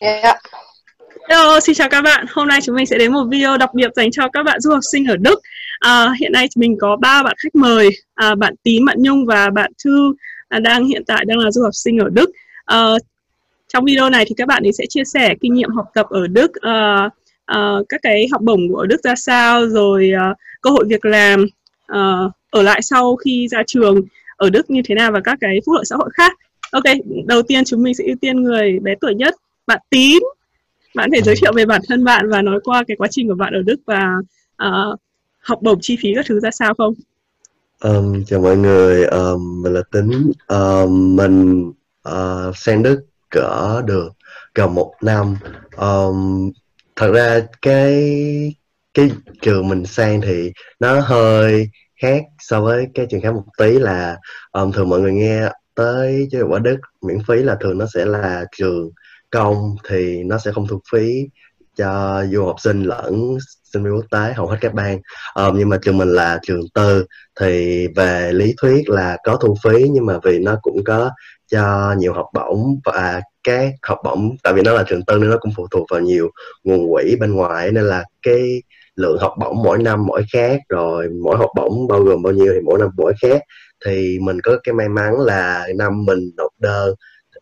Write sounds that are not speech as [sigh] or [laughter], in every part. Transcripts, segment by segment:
Yeah. Hello, xin chào các bạn. Hôm nay chúng mình sẽ đến một video đặc biệt dành cho các bạn du học sinh ở Đức. À, hiện nay mình có ba bạn khách mời, à, bạn Tím, bạn Nhung và bạn Thư à, đang hiện tại đang là du học sinh ở Đức. À, trong video này thì các bạn ấy sẽ chia sẻ kinh nghiệm học tập ở Đức, à, à, các cái học bổng của Đức ra sao, rồi à, cơ hội việc làm à, ở lại sau khi ra trường ở Đức như thế nào và các cái phúc lợi xã hội khác. Ok, đầu tiên chúng mình sẽ ưu tiên người bé tuổi nhất, bạn Tím bạn thể giới thiệu về bản thân bạn và nói qua cái quá trình của bạn ở Đức và uh, học bổng chi phí các thứ ra sao không? Um, chào mọi người, um, mình là Tính. Um, mình uh, sang Đức cỡ được gần một năm. Um, thật ra cái cái trường mình sang thì nó hơi khác so với cái trường khác một tí là um, thường mọi người nghe tới giáo dục ở Đức miễn phí là thường nó sẽ là trường công thì nó sẽ không thu phí cho du học sinh lẫn sinh viên quốc tế hầu hết các bang um, ờ, nhưng mà trường mình là trường tư thì về lý thuyết là có thu phí nhưng mà vì nó cũng có cho nhiều học bổng và cái học bổng tại vì nó là trường tư nên nó cũng phụ thuộc vào nhiều nguồn quỹ bên ngoài nên là cái lượng học bổng mỗi năm mỗi khác rồi mỗi học bổng bao gồm bao nhiêu thì mỗi năm mỗi khác. Thì mình có cái may mắn là năm mình nộp đơn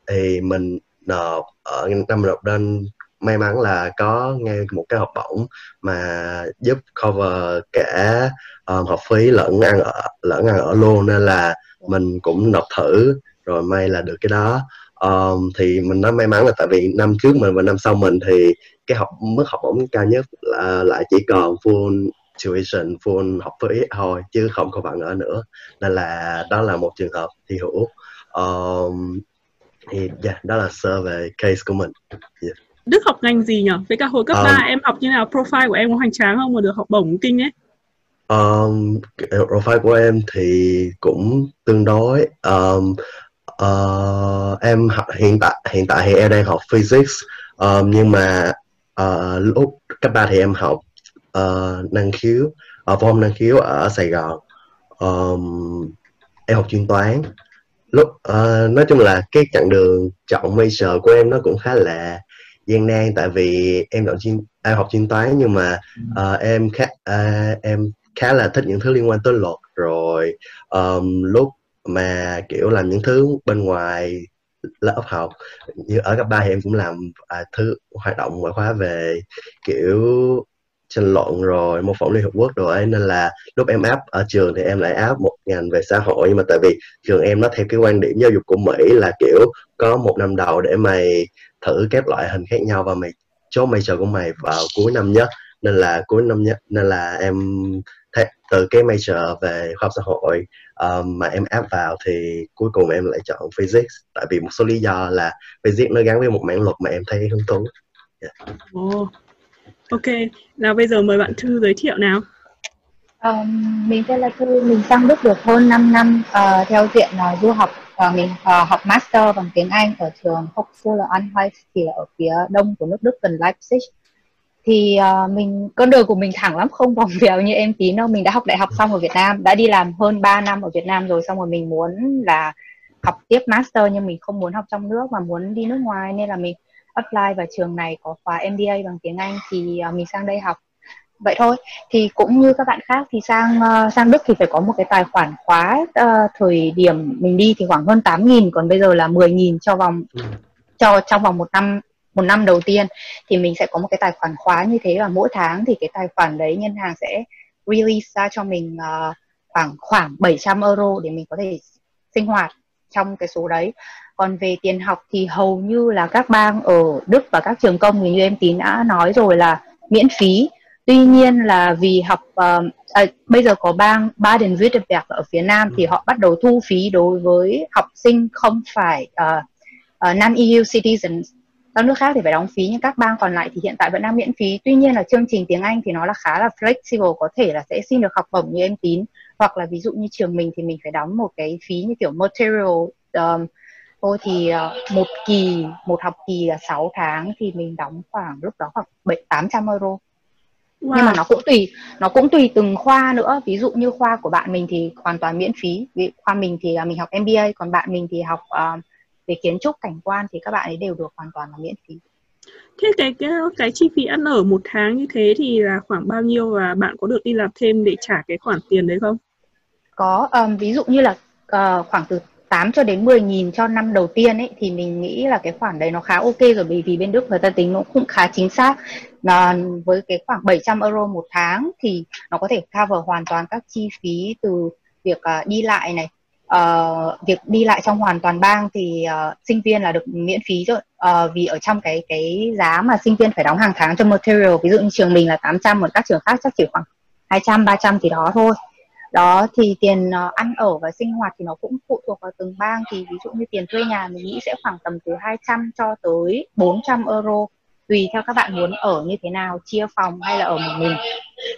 thì mình nộp ở năm nộp đơn may mắn là có ngay một cái học bổng mà giúp cover cả um, học phí lẫn ăn ở lẫn ăn ở luôn nên là mình cũng nộp thử rồi may là được cái đó. Um, thì mình nói may mắn là tại vì năm trước mình và năm sau mình thì cái học mức học bổng cao nhất là lại chỉ còn full tuition full học phí thôi chứ không có bạn ở nữa. Nên là đó là một trường hợp thi hữu. Um, thì yeah, dạ, đó là sơ về case của mình yeah. Đức học ngành gì nhỉ? Với cả hồi cấp um, 3 em học như nào? Profile của em có hoành tráng không mà được học bổng kinh ấy? Um, profile của em thì cũng tương đối um, uh, em học hiện tại hiện tại thì em đang học physics um, nhưng mà uh, lúc cấp 3 thì em học uh, năng khiếu ở uh, phong năng khiếu ở Sài Gòn um, em học chuyên toán lúc uh, nói chung là cái chặng đường chọn major của em nó cũng khá là gian nan tại vì em chọn chuyên em học chuyên toán nhưng mà uh, em khá uh, em khá là thích những thứ liên quan tới luật. Rồi um, lúc mà kiểu làm những thứ bên ngoài lớp học như ở cấp ba thì em cũng làm à, thứ hoạt động ngoại khóa về kiểu tranh luận rồi mô phỏng liên hợp quốc rồi ấy nên là lúc em áp ở trường thì em lại áp một ngành về xã hội. Nhưng mà tại vì trường em nó theo cái quan điểm giáo dục của mỹ là kiểu có một năm đầu để mày thử các loại hình khác nhau và mày chốt major của mày vào cuối năm nhất. Nên là cuối năm nhất nên là em từ cái major về khoa học xã hội um, mà em áp vào thì cuối cùng em lại chọn physics. Tại vì một số lý do là physics nó gắn với một mảng luật mà em thấy hứng thú. Yeah. oh Ok, nào bây giờ mời bạn Thư giới thiệu nào. Um, mình tên là Thư, mình sang Đức được hơn 5 năm uh, theo diện uh, du học và uh, mình uh, học master bằng tiếng Anh ở trường Hochschule Anhalt thì ở phía đông của nước Đức gần Leipzig. Thì uh, mình con đường của mình thẳng lắm không vòng [laughs] vèo như em tí đâu. Mình đã học đại học xong ở Việt Nam, đã đi làm hơn 3 năm ở Việt Nam rồi xong rồi mình muốn là học tiếp master nhưng mình không muốn học trong nước mà muốn đi nước ngoài nên là mình apply vào trường này có khóa MBA bằng tiếng Anh thì uh, mình sang đây học. Vậy thôi thì cũng như các bạn khác thì sang uh, sang Đức thì phải có một cái tài khoản khóa uh, thời điểm mình đi thì khoảng hơn 8.000 còn bây giờ là 10.000 cho vòng ừ. cho trong vòng một năm một năm đầu tiên. Thì mình sẽ có một cái tài khoản khóa như thế và mỗi tháng thì cái tài khoản đấy ngân hàng sẽ release ra cho mình uh, khoảng khoảng 700 euro để mình có thể sinh hoạt trong cái số đấy còn về tiền học thì hầu như là các bang ở Đức và các trường công thì như em tín đã nói rồi là miễn phí. Tuy nhiên là vì học uh, à, bây giờ có bang Baden-Württemberg ở phía nam thì họ bắt đầu thu phí đối với học sinh không phải uh, uh, non EU citizens. Các nước khác thì phải đóng phí nhưng các bang còn lại thì hiện tại vẫn đang miễn phí. Tuy nhiên là chương trình tiếng Anh thì nó là khá là flexible có thể là sẽ xin được học bổng như em tín. Hoặc là ví dụ như trường mình thì mình phải đóng một cái phí như kiểu material um, thôi thì uh, một kỳ một học kỳ là 6 tháng thì mình đóng khoảng lúc đó khoảng bảy tám trăm euro. Wow. nhưng mà nó cũng tùy nó cũng tùy từng khoa nữa. Ví dụ như khoa của bạn mình thì hoàn toàn miễn phí. Ví khoa mình thì uh, mình học MBA còn bạn mình thì học uh, về kiến trúc cảnh quan thì các bạn ấy đều được hoàn toàn là miễn phí. Thế cái cái cái chi phí ăn ở một tháng như thế thì là khoảng bao nhiêu và bạn có được đi làm thêm để trả cái khoản tiền đấy không? Có um, ví dụ như là uh, khoảng từ 8 cho đến 10 nghìn cho năm đầu tiên ấy thì mình nghĩ là cái khoản đấy nó khá ok rồi bởi vì bên Đức người ta tính nó cũng khá chính xác. Là với cái khoảng 700 euro một tháng thì nó có thể cover hoàn toàn các chi phí từ việc uh, đi lại này uh, việc đi lại trong hoàn toàn bang thì uh, sinh viên là được miễn phí rồi. Uh, vì ở trong cái cái giá mà sinh viên phải đóng hàng tháng cho material ví dụ như trường mình là 800 còn các trường khác chắc chỉ khoảng 200 300 thì đó thôi đó thì tiền uh, ăn ở và sinh hoạt thì nó cũng phụ thuộc vào từng bang. Thì ví dụ như tiền thuê nhà mình nghĩ sẽ khoảng tầm từ 200 cho tới 400 euro tùy theo các bạn muốn ở như thế nào chia phòng hay là ở một mình.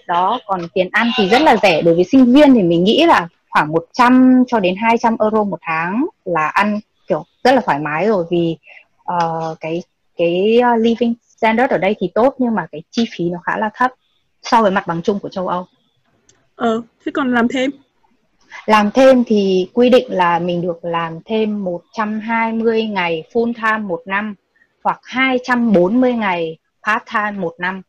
Đó còn tiền ăn thì rất là rẻ. Đối với sinh viên thì mình nghĩ là khoảng 100 cho đến 200 euro một tháng là ăn kiểu rất là thoải mái rồi. Vì uh, cái cái ờ, living standard ở đây thì tốt nhưng mà cái chi phí nó khá là thấp so với mặt bằng chung của châu Âu. Ờ, thế còn làm thêm? Làm thêm thì quy định là mình được làm thêm 120 ngày full time một năm hoặc 240 ngày part time một năm.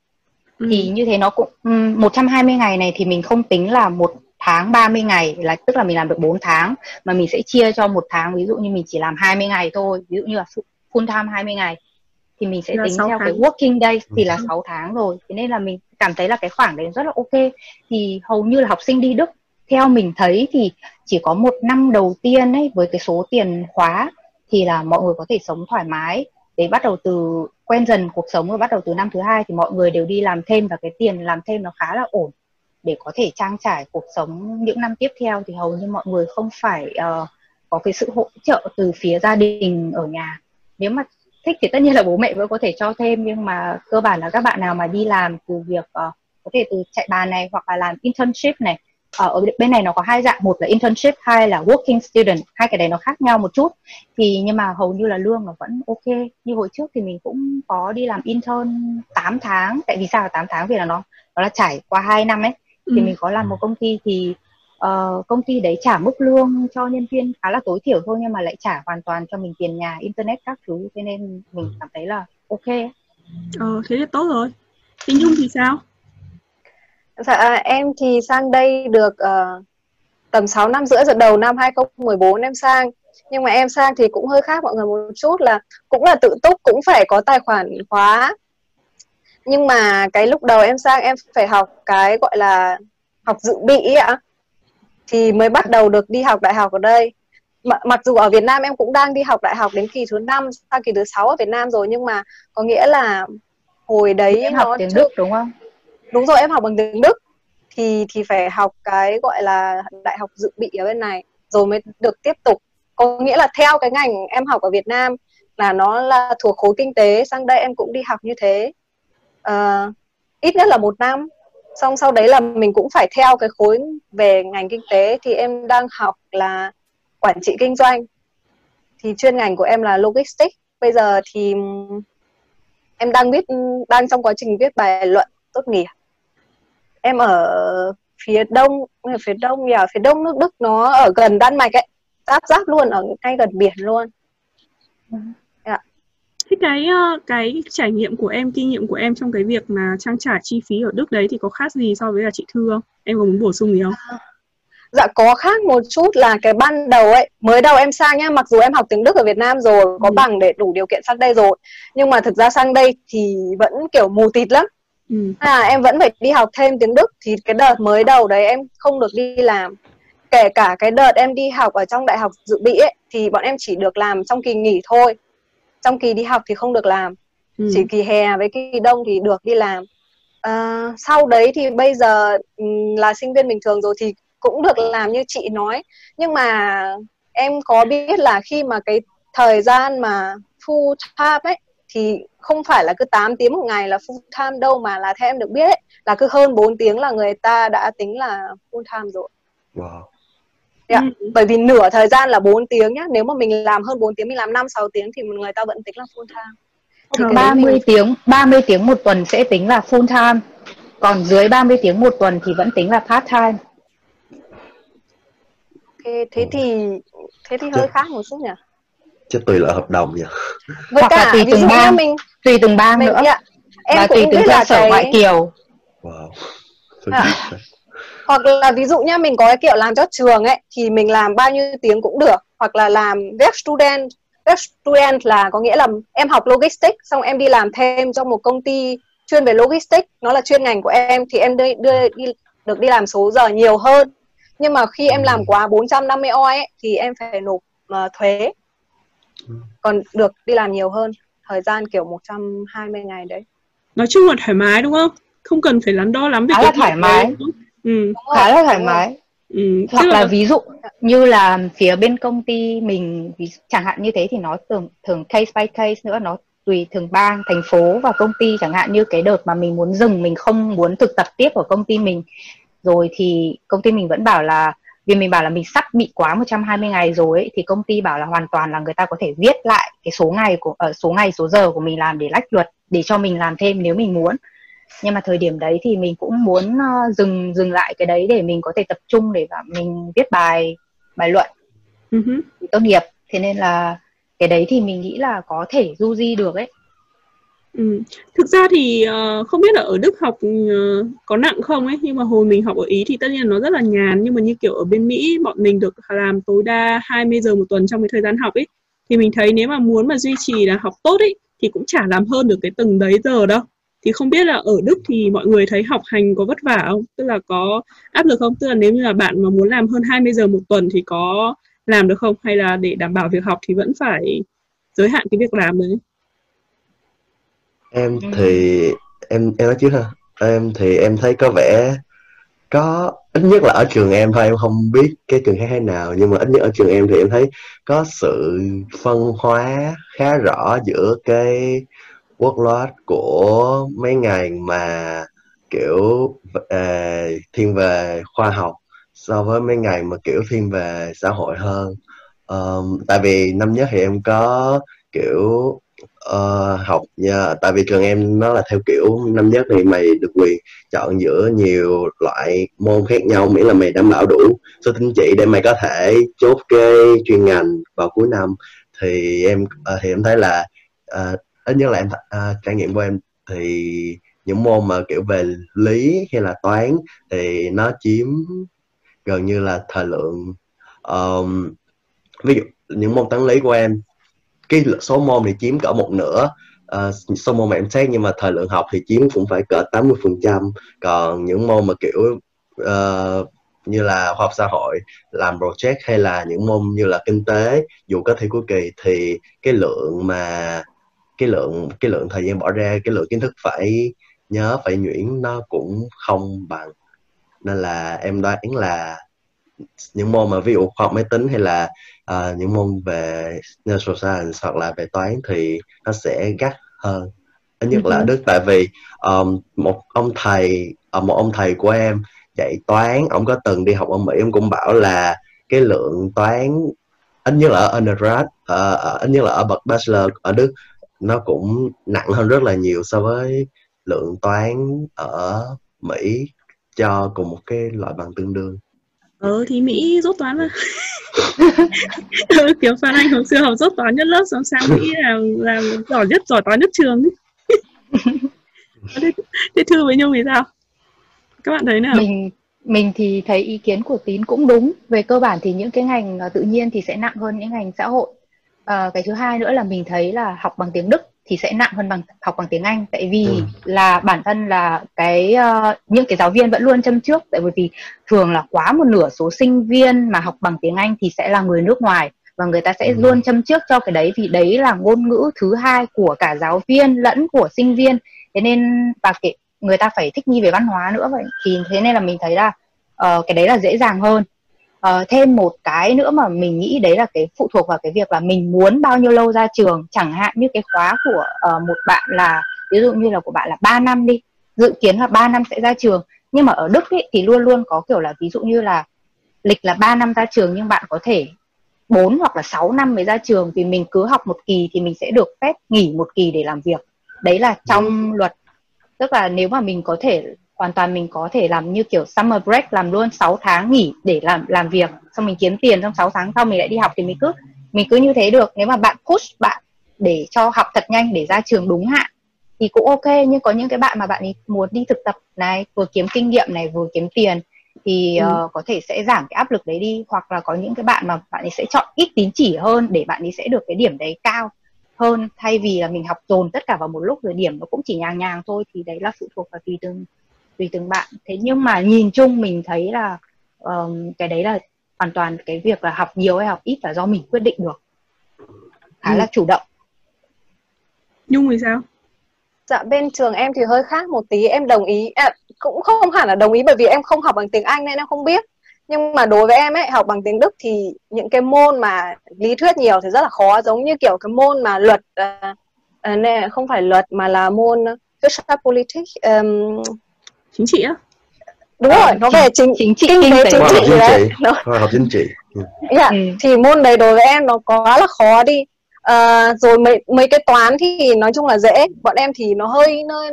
Ừ. Thì như thế nó cũng um, 120 ngày này thì mình không tính là một tháng 30 ngày là tức là mình làm được 4 tháng mà mình sẽ chia cho một tháng ví dụ như mình chỉ làm 20 ngày thôi ví dụ như là full time 20 ngày thì mình sẽ là tính theo tháng. cái working day thì là 6 tháng rồi. Thế nên là mình cảm thấy là cái khoảng đấy rất là ok. Thì hầu như là học sinh đi Đức theo mình thấy thì chỉ có một năm đầu tiên ấy với cái số tiền khóa thì là mọi người có thể sống thoải mái. Để bắt đầu từ quen dần cuộc sống rồi bắt đầu từ năm thứ hai thì mọi người đều đi làm thêm và cái tiền làm thêm nó khá là ổn. Để có thể trang trải cuộc sống những năm tiếp theo thì hầu như mọi người không phải uh, có cái sự hỗ trợ từ phía gia đình ở nhà. Nếu mà thích thì tất nhiên là bố mẹ vẫn có thể cho thêm nhưng mà cơ bản là các bạn nào mà đi làm từ việc uh, có thể từ chạy bàn này hoặc là làm internship này ờ, ở bên này nó có hai dạng một là internship hai là working student hai cái đấy nó khác nhau một chút thì nhưng mà hầu như là lương nó vẫn ok như hồi trước thì mình cũng có đi làm intern 8 tháng tại vì sao là 8 tháng vì là nó nó là trải qua 2 năm ấy thì ừ. mình có làm một công ty thì uh, công ty đấy trả mức lương cho nhân viên khá là tối thiểu thôi nhưng mà lại trả hoàn toàn cho mình tiền nhà internet các thứ cho nên mình ừ. cảm thấy là ok ờ thế là tốt rồi. Thế nhung thì sao? Dạ em thì sang đây được uh, tầm 6 năm rưỡi rồi đầu năm 2014 em sang. Nhưng mà em sang thì cũng hơi khác mọi người một chút là cũng là tự túc cũng phải có tài khoản khóa. Nhưng mà cái lúc đầu em sang em phải học cái gọi là học dự bị ạ thì mới bắt đầu được đi học đại học ở đây. Mặc dù ở Việt Nam em cũng đang đi học đại học đến kỳ thứ năm sang kỳ thứ sáu ở Việt Nam rồi nhưng mà có nghĩa là hồi đấy em học tiếng Đức đúng không? Đúng rồi em học bằng tiếng Đức. Thì thì phải học cái gọi là đại học dự bị ở bên này rồi mới được tiếp tục. Có nghĩa là theo cái ngành em học ở Việt Nam là nó là thuộc khối kinh tế sang đây em cũng đi học như thế. Uh, ít nhất là một năm xong sau đấy là mình cũng phải theo cái khối về ngành kinh tế, thì em đang học là quản trị kinh doanh. Thì chuyên ngành của em là logistics. Bây giờ thì em đang viết đang trong quá trình viết bài luận tốt nghiệp. Em ở phía đông ở phía đông nhà phía đông nước đức, nó ở gần đan mạch ấy. Giáp giáp luôn, ở ngay gần biển luôn. Vâng. Thế cái ờ, cái trải nghiệm của em, kinh nghiệm của em trong cái việc mà trang trải chi phí ở Đức đấy thì có khác gì so với là chị Thư không? Em có muốn bổ sung gì không? À, dạ có khác một chút là cái ban đầu ấy, mới đầu em sang nhá, mặc dù em học tiếng Đức ở Việt Nam rồi, có ừ. bằng để đủ điều kiện sang đây rồi, nhưng mà thực ra sang đây thì vẫn kiểu mù tịt lắm. Ừ. À, em vẫn phải đi học thêm tiếng Đức thì cái đợt mới đầu đấy em không được đi làm kể cả cái đợt em đi học ở trong đại học dự bị ấy thì bọn em chỉ được làm trong kỳ nghỉ thôi trong kỳ đi học thì không được làm ừ. chỉ kỳ hè với kỳ đông thì được đi làm à, sau đấy thì bây giờ là sinh viên bình thường rồi thì cũng được làm như chị nói nhưng mà em có biết là khi mà cái thời gian mà full time ấy thì không phải là cứ 8 tiếng một ngày là full time đâu mà là theo em được biết ấy, là cứ hơn 4 tiếng là người ta đã tính là full time rồi. Wow. Yeah. Dạ. Ừ. Bởi vì nửa thời gian là 4 tiếng nhá. Nếu mà mình làm hơn 4 tiếng, mình làm 5 6 tiếng thì người ta vẫn tính là full time. Thì 30 mình... tiếng, 30 tiếng một tuần sẽ tính là full time. Còn dưới 30 tiếng một tuần thì vẫn tính là part time. Okay, thế thì thế thì hơi khác một chút nhỉ? chứ tùy loại hợp đồng nhỉ với Hoặc là cả tùy ví từng bang. mình tùy từng bang mình nữa dạ, em và cũng tùy từng cơ là sở cái ngoại kiều wow À. hoặc là ví dụ như mình có cái kiểu làm cho trường ấy thì mình làm bao nhiêu tiếng cũng được. Hoặc là làm work student. Work student là có nghĩa là em học logistics xong em đi làm thêm trong một công ty chuyên về logistics. Nó là chuyên ngành của em thì em đưa, đưa đi được đi làm số giờ nhiều hơn. Nhưng mà khi em làm quá 450 oi ấy, thì em phải nộp uh, thuế. Còn được đi làm nhiều hơn. Thời gian kiểu 120 ngày đấy. Nói chung là thoải mái đúng không? Không cần phải lắng đo lắm về cái là thoải đấy, mái. đúng không? Ừ, khá là thoải mái. Ừ. hoặc là ví dụ như là phía bên công ty mình ví, chẳng hạn như thế thì nó thường thường case by case nữa nó tùy từng bang thành phố và công ty. Chẳng hạn như cái đợt mà mình muốn dừng mình không muốn thực tập tiếp ở công ty mình rồi thì công ty mình vẫn bảo là vì mình bảo là mình sắp bị quá 120 ngày rồi ấy, thì công ty bảo là hoàn toàn là người ta có thể viết lại cái số ngày của ở số ngày số giờ của mình làm để lách luật để cho mình làm thêm nếu mình muốn nhưng mà thời điểm đấy thì mình cũng muốn uh, dừng dừng lại cái đấy để mình có thể tập trung để mà mình viết bài bài luận. Để tốt nghiệp. Thế nên là cái đấy thì mình nghĩ là có thể du di được ấy. Ừ. Thực ra thì ờ, không biết là ở Đức học ờ, có nặng không ấy nhưng mà hồi mình học ở Ý thì tất nhiên nó rất là nhàn. Nhưng mà như kiểu ở bên Mỹ bọn mình được làm tối đa 20 giờ một tuần trong cái thời gian học ấy. Thì mình thấy nếu mà muốn mà duy trì là học tốt ấy thì cũng chả làm hơn được cái từng đấy giờ đâu thì không biết là ở Đức thì mọi người thấy học hành có vất vả không? Tức là có áp lực không? Tức là nếu như là bạn mà muốn làm hơn 20 giờ một tuần thì có làm được không? Hay là để đảm bảo việc học thì vẫn phải giới hạn cái việc làm đấy? Em Ừ. thì em em nói trước ha. Em thì em thấy có vẻ có ít nhất là ở trường em thôi em không biết cái trường khác thế nào nhưng mà ít nhất ở trường em thì em thấy có sự phân hóa khá rõ giữa cái workload của mấy ngày mà kiểu à, thiên về khoa học so với mấy ngày mà kiểu thiên về xã hội hơn. Um, tại vì năm nhất thì em có kiểu uh, học nha tại vì trường em nó là theo kiểu năm nhất thì mày được quyền chọn giữa nhiều loại môn khác nhau miễn là mày đảm bảo đủ số tín chỉ để mày có thể chốt cái chuyên ngành vào cuối năm. Thì em uh, thì em thấy là uh, ít nhất là em uh, trải nghiệm của em thì những môn mà kiểu về lý hay là toán thì nó chiếm gần như là thời lượng. Um, ví dụ những môn toán lý của em cái số môn thì chiếm cỡ một nửa uh, số môn mà em xét nhưng mà thời lượng học thì chiếm cũng phải cỡ 80 phần trăm. Còn những môn mà kiểu uh, như là khoa học xã hội làm project hay là những môn như là kinh tế dù có thi cuối kỳ thì cái lượng mà cái lượng cái lượng thời gian bỏ ra cái lượng kiến thức phải nhớ phải nhuyễn nó cũng không bằng nên là em đoán là những môn mà ví dụ khoa học máy tính hay là ờ, những môn về natural science hoặc là về toán thì nó sẽ gắt hơn ít nhất là ở Ừ. Đức tại vì um, một ông thầy ờ, một ông thầy của em dạy toán ông có từng đi học ở Mỹ ông cũng bảo là cái lượng toán ít nhất là ở undergrad ờ, ít nhất là ở bậc bachelor ở Đức nó cũng nặng hơn rất là nhiều so với lượng toán ở Mỹ cho cùng một cái loại bằng tương đương Ờ thì Mỹ dốt toán mà ừ, [laughs] kiểu Phan Anh hồi xưa học dốt toán nhất lớp xong sang Mỹ làm làm giỏi nhất giỏi toán nhất trường ấy. [laughs] thế, thế Thư với Nhung thì sao? Các bạn thấy nào? mình mình thì thấy ý kiến của tín cũng đúng về cơ bản thì những cái ngành ờ, tự nhiên thì sẽ nặng hơn những ngành xã hội Ờ, cái thứ hai nữa là mình thấy là học bằng tiếng Đức thì sẽ nặng hơn bằng học bằng tiếng Anh. Tại vì Ừ. là bản thân là cái ờ, những cái giáo viên vẫn luôn châm trước. Tại vì thường là quá một nửa số sinh viên mà học bằng tiếng Anh thì sẽ là người nước ngoài và người ta sẽ Ừ. luôn châm trước cho cái đấy vì đấy là ngôn ngữ thứ hai của cả giáo viên lẫn của sinh viên. Thế nên và cái người ta phải thích nghi về văn hóa nữa vậy. Thì thế nên là mình thấy là ờ, cái đấy là dễ dàng hơn Ờ, thêm một cái nữa mà mình nghĩ đấy là cái phụ thuộc vào cái việc là mình muốn bao nhiêu lâu ra trường. Chẳng hạn như cái khóa của ờ, một bạn là ví dụ như là của bạn là 3 năm đi dự kiến là 3 năm sẽ ra trường. Nhưng mà ở Đức ấy, thì luôn luôn có kiểu là ví dụ như là lịch là 3 năm ra trường nhưng bạn có thể 4 hoặc là 6 năm mới ra trường vì mình cứ học một kỳ thì mình sẽ được phép nghỉ một kỳ để làm việc. Đấy là trong luật. Tức là nếu mà mình có thể hoàn toàn mình có thể làm như kiểu summer break làm luôn 6 tháng nghỉ để làm làm việc xong mình kiếm tiền trong 6 tháng sau mình lại đi học thì mình cứ mình cứ như thế được. Nếu mà bạn push bạn để cho học thật nhanh để ra trường đúng hạn thì cũng ok. Nhưng có những cái bạn mà bạn ấy muốn đi thực tập này vừa kiếm kinh nghiệm này vừa kiếm tiền thì ừ. uh, có thể sẽ giảm cái áp lực đấy đi. Hoặc là có những cái bạn mà bạn ấy sẽ chọn ít tín chỉ hơn để bạn ấy sẽ được cái điểm đấy cao hơn. Thay vì là mình học dồn tất cả vào một lúc rồi điểm nó cũng chỉ nhàng nhàng thôi thì đấy là phụ thuộc vào tùy từng tùy từng bạn. Thế nhưng mà nhìn chung mình thấy là um, cái đấy là hoàn toàn cái việc là học nhiều hay học ít là do mình quyết định được. Khá ừ. là chủ động. Nhung thì sao? Dạ bên trường em thì hơi khác một tí em đồng ý. À, cũng không hẳn là đồng ý bởi vì em không học bằng tiếng anh nên em không biết. Nhưng mà đối với em ấy học bằng tiếng đức thì những cái môn mà lý thuyết nhiều thì rất là khó. Giống như kiểu cái môn mà luật uh, uh, không phải luật mà là môn Politics um, chính trị á. Đúng rồi nó về chính chính trị kinh tế chính trị đấy. khoa học chính trị. Ừ. dạ, ừ. thì môn đấy đối với em nó quá là khó đi. À, rồi mấy mấy cái toán thì nói chung là dễ. Bọn em thì nó hơi nó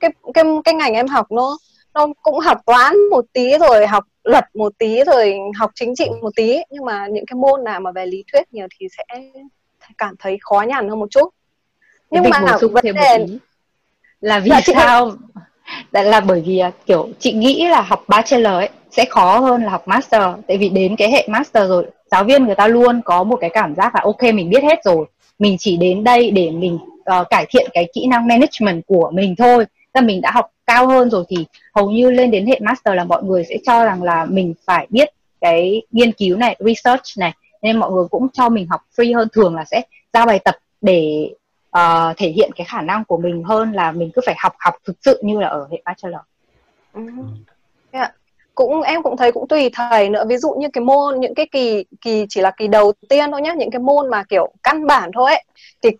cái cái cái ngành em học nó nó cũng học toán một tí rồi học luật một tí rồi học chính trị một tí. Nhưng mà những cái môn nào mà về lý thuyết nhiều thì sẽ cảm thấy khó nhằn hơn một chút. Nhưng mà vấn đề là vì dạ, sao là, là bởi vì à, kiểu chị nghĩ là học bachelor ấy sẽ khó hơn là học master. Tại vì đến cái hệ master rồi giáo viên người ta luôn có một cái cảm giác là ok mình biết hết rồi. Mình chỉ đến đây để mình uh, cải thiện cái kỹ năng management của mình thôi. Là mình đã học cao hơn rồi thì hầu như lên đến hệ master là mọi người sẽ cho rằng là mình phải biết cái nghiên cứu này research này. Nên mọi người cũng cho mình học free hơn thường là sẽ giao bài tập để uh, thể hiện cái khả năng của mình hơn là mình cứ phải học học thực sự như là ở hệ bachelor. Uh-huh. Yeah. cũng em cũng thấy cũng tùy thầy nữa ví dụ như cái môn những cái kỳ kỳ chỉ là kỳ đầu tiên thôi nhá những cái môn mà kiểu căn bản thôi ấy thì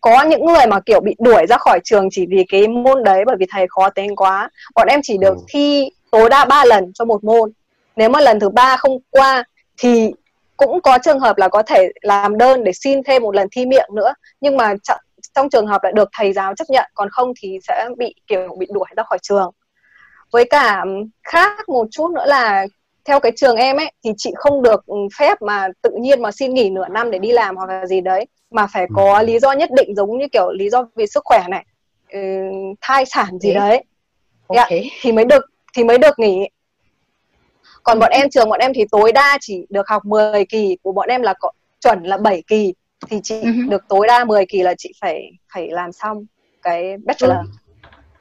có những người mà kiểu bị đuổi ra khỏi trường chỉ vì cái môn đấy bởi vì thầy khó tính quá bọn em chỉ được ừ. thi tối đa 3 lần cho một môn nếu mà lần thứ ba không qua thì cũng có trường hợp là có thể làm đơn để xin thêm một lần thi miệng nữa nhưng mà trong trường hợp lại được thầy giáo chấp nhận còn không thì sẽ bị kiểu bị đuổi ra khỏi trường. Với cả khác một chút nữa là theo cái trường em ấy thì chị không được phép mà tự nhiên mà xin nghỉ nửa năm để đi làm hoặc là gì đấy mà phải có ừ. lý do nhất định giống như kiểu lý do vì sức khỏe này ừ, thai sản gì đấy. Dạ, okay. yeah, thì mới được thì mới được nghỉ. Còn bọn em trường bọn em thì tối đa chỉ được học 10 kỳ của bọn em là có, chuẩn là 7 kỳ thì chị uh-huh. được tối đa 10 kỳ là chị phải phải làm xong cái bachelor đúng,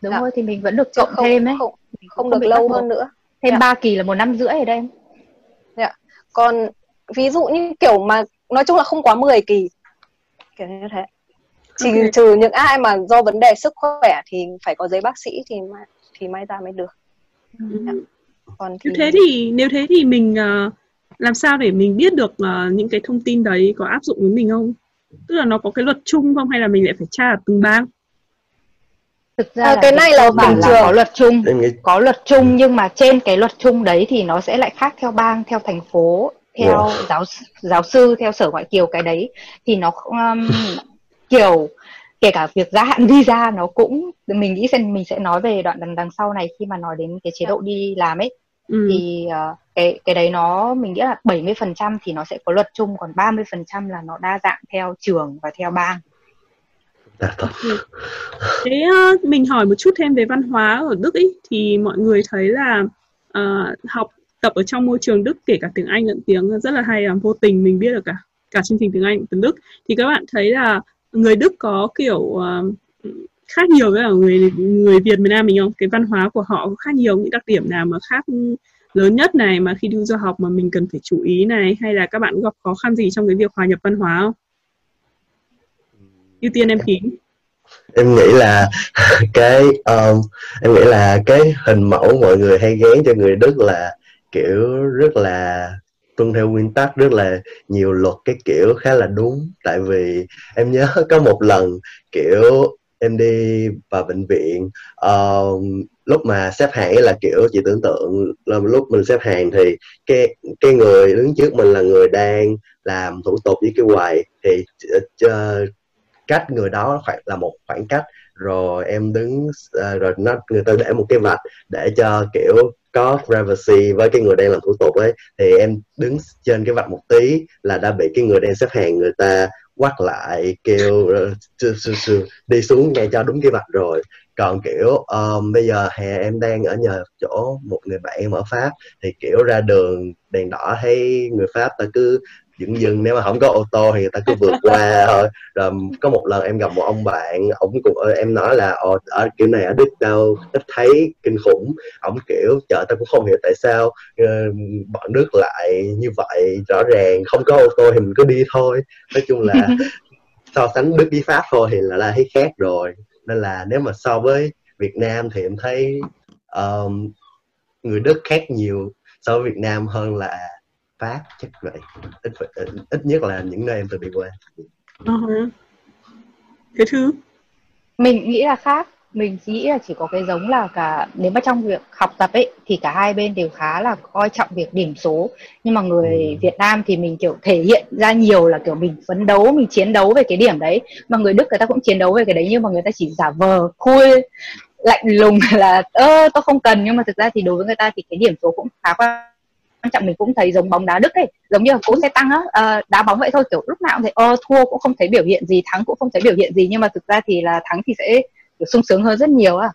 đúng dạ. rồi thì mình vẫn được cộng không, thêm ấy không, không, không, được lâu hơn nữa thêm dạ. 3 kỳ là một năm rưỡi ở đây dạ. còn ví dụ như kiểu mà nói chung là không quá 10 kỳ kiểu như thế chỉ okay. trừ những ai mà do vấn đề sức khỏe thì phải có giấy bác sĩ thì mà thì may ra mới được ừ. dạ. còn thì... nếu thế thì nếu thế thì mình uh, làm sao để mình biết được uh, những cái thông tin đấy có áp dụng với mình không? Tức là nó có cái luật chung không hay là mình lại phải tra ở từng bang? Thực ra à, là cái này là bình thường có luật chung. Có luật chung nhưng mà trên cái luật chung đấy thì nó sẽ lại khác theo bang theo thành phố theo wow. giáo giáo sư theo sở ngoại kiều cái đấy. Thì nó um, [laughs] kiểu kể cả việc gia hạn [laughs] visa nó cũng mình nghĩ xem mình sẽ nói về đoạn đằng đằng sau này khi mà nói đến cái chế độ đi làm ấy ừ. thì uh, cái cái đấy nó mình nghĩ là 70% thì nó sẽ có luật chung còn 30% là nó đa dạng theo trường và theo bang. Dạ, [laughs] thế uh, mình hỏi một chút thêm về văn hóa ở Đức ý. Thì mọi người thấy là uh, học tập ở trong môi trường Đức kể cả tiếng Anh lẫn tiếng rất là hay là vô tình mình biết được cả cả chương trình tiếng Anh tiếng Đức. Thì các bạn thấy là người Đức có kiểu uh, khác nhiều với ở người người Việt miền Nam mình không? Cái văn hóa của họ khác nhiều những đặc điểm nào mà khác lớn nhất này mà khi đi du học mà mình cần phải chú ý này hay là các bạn gặp khó khăn gì trong cái việc hòa nhập văn hóa không? ưu tiên em kín em nghĩ là [laughs] cái um, em nghĩ là cái hình mẫu mọi người hay gán cho người Đức là kiểu rất là tuân theo nguyên tắc rất là nhiều luật cái kiểu khá là đúng tại vì em nhớ [laughs] có một lần kiểu em đi vào bệnh viện uh, lúc mà xếp hàng là kiểu chị tưởng tượng là lúc mình xếp hàng thì cái cái người đứng trước mình là người đang làm thủ tục với cái quầy thì uh, cách người đó khoảng là một khoảng cách rồi em đứng uh, rồi nó người ta để một cái vạch để cho kiểu có privacy với cái người đang làm thủ tục ấy. Thì em đứng trên cái vạch một tí là đã bị cái người đang xếp hàng người ta quát lại kêu ờ, đi xuống nghe cho đúng cái vạch rồi. Còn kiểu um, bây giờ hè em đang ở nhờ chỗ một người bạn em ở pháp thì kiểu ra đường đèn đỏ thấy người pháp ta cứ dừng dừng nếu mà không có ô tô thì người ta cứ vượt qua thôi. Rồi có một lần em gặp một ông bạn ông cũng em nói là Ồ, ở kiểu này ở đức đâu ít thấy kinh khủng. Ông kiểu chợ ta cũng không hiểu tại sao uh, bọn đức lại như vậy. Rõ ràng không có ô tô thì mình cứ đi thôi. Nói chung là [laughs] so sánh đức với pháp thôi thì là, là thấy khác rồi. Nên là nếu mà so với Việt Nam thì em thấy um, người Đức khác nhiều so với Việt Nam hơn là Pháp chắc vậy ít ít nhất là những nơi em từng đi qua. Uh-huh. cái thứ? Mình nghĩ là khác. Mình nghĩ là chỉ có cái giống là cả nếu mà trong việc học tập ấy thì cả hai bên đều khá là coi trọng việc điểm số. Nhưng mà người ừ. Việt Nam thì mình kiểu thể hiện ra nhiều là kiểu mình phấn đấu mình chiến đấu về cái điểm đấy. Mà người Đức người ta cũng chiến đấu về cái đấy nhưng mà người ta chỉ giả vờ khui lạnh lùng là ơ tôi không cần. Nhưng mà thực ra thì đối với người ta thì cái điểm số cũng khá quan trọng mình cũng thấy giống bóng đá Đức ấy giống như là cũng sẽ tăng á à, đá bóng vậy thôi kiểu lúc nào cũng thấy ơ thua cũng không thấy biểu hiện gì thắng cũng không thấy biểu hiện gì nhưng mà thực ra thì là thắng thì sẽ kiểu sung sướng hơn rất nhiều à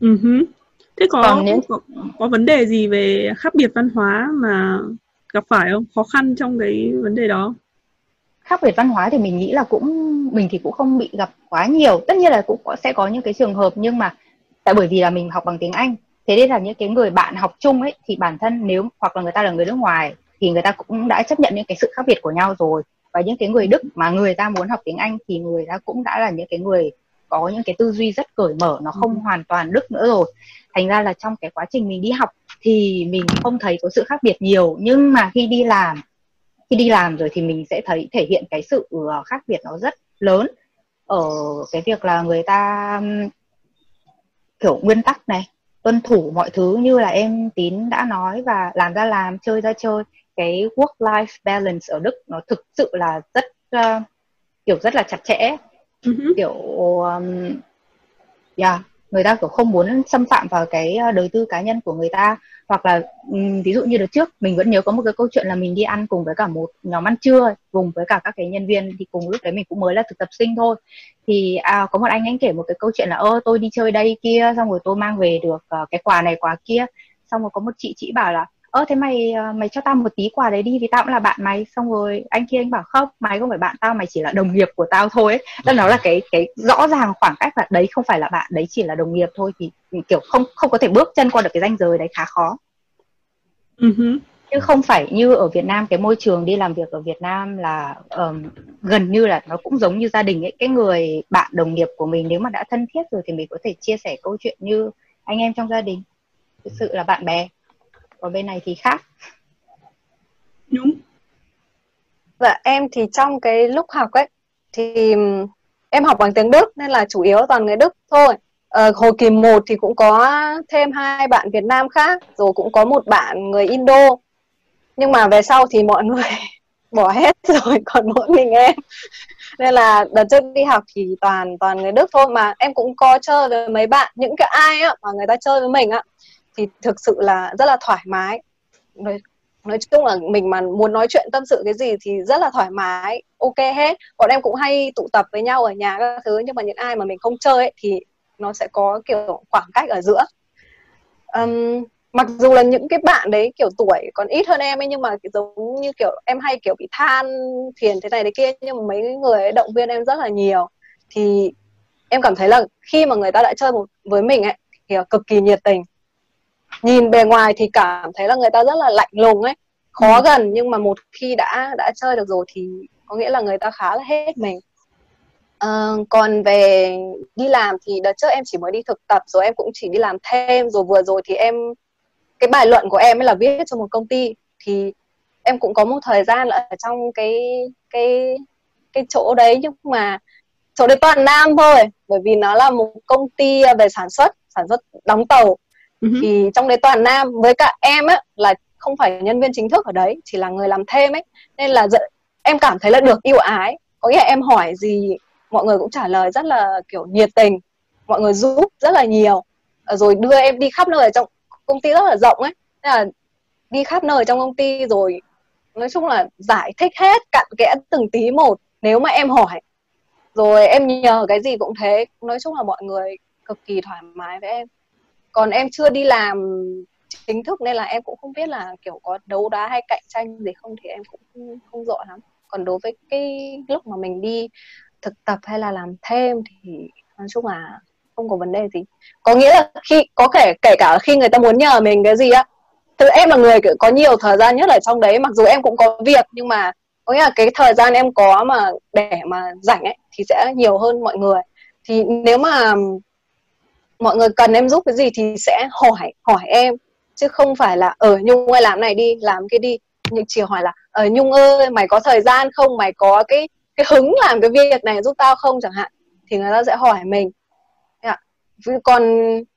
uh-huh. thế có, Còn nếu... có có vấn đề gì về khác biệt văn hóa mà gặp phải không? Khó khăn trong cái vấn đề đó? Khác biệt văn hóa thì mình nghĩ là cũng mình thì cũng không bị gặp quá nhiều. Tất nhiên là cũng có, sẽ có những cái trường hợp nhưng mà tại bởi vì là mình học bằng tiếng Anh thế nên là những cái người bạn học chung ấy thì bản thân nếu hoặc là người ta là người nước ngoài thì người ta cũng đã chấp nhận những cái sự khác biệt của nhau rồi. Và những cái người Đức mà người ta muốn học tiếng Anh thì người ta cũng đã là những cái người có những cái tư duy rất cởi mở nó không ừ. hoàn toàn đức nữa rồi. Thành ra là trong cái quá trình mình đi học thì mình không thấy có sự khác biệt nhiều. Nhưng mà khi đi làm khi đi làm rồi thì mình sẽ thấy thể hiện cái sự ờ, khác biệt nó rất lớn. Ở cái việc là người ta kiểu nguyên tắc này tuân thủ mọi thứ như là em tín đã nói và làm ra làm chơi ra chơi. Cái work life balance ở đức nó thực sự là rất uh, kiểu rất là chặt chẽ. Uh-huh. kiểu um, yeah, người ta kiểu không muốn xâm phạm vào cái ờ, đời tư cá nhân của người ta. Hoặc là um, ví dụ như đợt trước mình vẫn nhớ có một cái câu chuyện là mình đi ăn cùng với cả một nhóm ăn trưa cùng với cả các cái nhân viên thì cùng lúc đấy mình cũng mới là thực tập sinh thôi. Thì à, có một anh anh kể một cái câu chuyện là ơ tôi đi chơi đây kia xong rồi tôi mang về được uh, cái quà này quà kia. Xong rồi có một chị chị bảo là ơ thế mày ờ, mày cho tao một tí quà đấy đi vì tao cũng là bạn mày. Xong rồi anh kia anh bảo không mày không phải bạn tao mày chỉ là đồng nghiệp của tao thôi ấy. Đó nó là cái cái rõ ràng khoảng cách là đấy không phải là bạn đấy chỉ là đồng nghiệp thôi. Thì kiểu không không có thể bước chân qua được cái ranh giới đấy khá khó. Uh-huh. chứ không phải như ở Việt Nam cái môi trường đi làm việc ở Việt Nam là um, gần như là nó cũng giống như gia đình ấy. Cái người bạn đồng nghiệp của mình nếu mà đã thân thiết rồi thì mình có thể chia sẻ câu chuyện như anh em trong gia đình. Thực sự là bạn bè còn bên này thì khác. Đúng. Dạ em thì trong cái lúc học ấy thì em học bằng tiếng Đức nên là chủ yếu toàn người Đức thôi. Ờ, hồi kỳ 1 thì cũng có thêm hai bạn Việt Nam khác rồi cũng có một bạn người Indo. Nhưng mà về sau thì mọi người [laughs] bỏ hết [laughs] rồi còn mỗi mình em. Nên là đợt trước đi học thì toàn toàn người Đức thôi. Mà em cũng có chơi với mấy bạn những cái ai á mà người ta chơi với mình á thì thực sự là rất là thoải mái. Nói, nói chung là mình mà muốn nói chuyện tâm sự cái gì thì rất là thoải mái ok hết. Bọn em cũng hay tụ tập với nhau ở nhà các thứ nhưng mà những ai mà mình không chơi ấy, thì nó sẽ có kiểu khoảng cách ở giữa. Um, mặc dù là những cái bạn đấy kiểu tuổi còn ít hơn em ấy nhưng mà giống như kiểu em hay kiểu bị than phiền thế này thế kia nhưng mà mấy người ấy động viên em rất là nhiều. Thì em cảm thấy là khi mà người ta đã chơi một với mình ấy thì cực kỳ nhiệt tình nhìn bề ngoài thì cảm thấy là người ta rất là lạnh lùng ấy khó ừ. gần nhưng mà một khi đã đã chơi được rồi thì có nghĩa là người ta khá là hết mình à, còn về đi làm thì đợt trước em chỉ mới đi thực tập rồi em cũng chỉ đi làm thêm rồi vừa rồi thì em cái bài luận của em ấy là viết cho một công ty thì em cũng có một thời gian ở trong cái cái cái chỗ đấy nhưng mà chỗ đấy toàn nam thôi bởi vì nó là một công ty về sản xuất sản xuất đóng tàu uh-huh. thì trong đấy toàn nam, với cả em á, là không phải nhân viên chính thức ở đấy, chỉ là người làm thêm ấy. Nên là em cảm thấy là được yêu ái. Có nghĩa là em hỏi gì, mọi người cũng trả lời rất là, kiểu, nhiệt tình. Mọi người giúp rất là nhiều. Ờ, rồi đưa em đi khắp nơi ở trong công ty rất là rộng ấy. Nên là đi khắp nơi trong công ty rồi, nói chung là giải thích hết cặn kẽ từng tí một, nếu mà em hỏi. Rồi em nhờ cái gì cũng thế. Nói chung là mọi người cực kỳ thoải mái với em còn em chưa đi làm chính thức nên là em cũng không biết là kiểu có đấu đá hay cạnh tranh gì không thì em cũng không, không rõ lắm. Còn đối với cái lúc mà mình đi thực tập hay là làm thêm thì nói chung là không có vấn đề gì. Có nghĩa là khi có thể kể cả khi người ta muốn nhờ mình cái gì á thực em là người có nhiều thời gian nhất ở trong đấy mặc dù em cũng có việc nhưng mà có nghĩa là cái thời gian em có mà để mà rảnh ấy thì sẽ nhiều hơn mọi người. Thì nếu mà mọi người cần em giúp cái gì thì sẽ hỏi hỏi em chứ không phải là ở ờ, nhung ơi làm này đi làm cái đi. Nhưng chỉ hỏi là ở ờ, nhung ơi mày có thời gian không? Mày có cái cái hứng làm cái việc này giúp tao không? Chẳng hạn. Thì người ta sẽ hỏi mình. Còn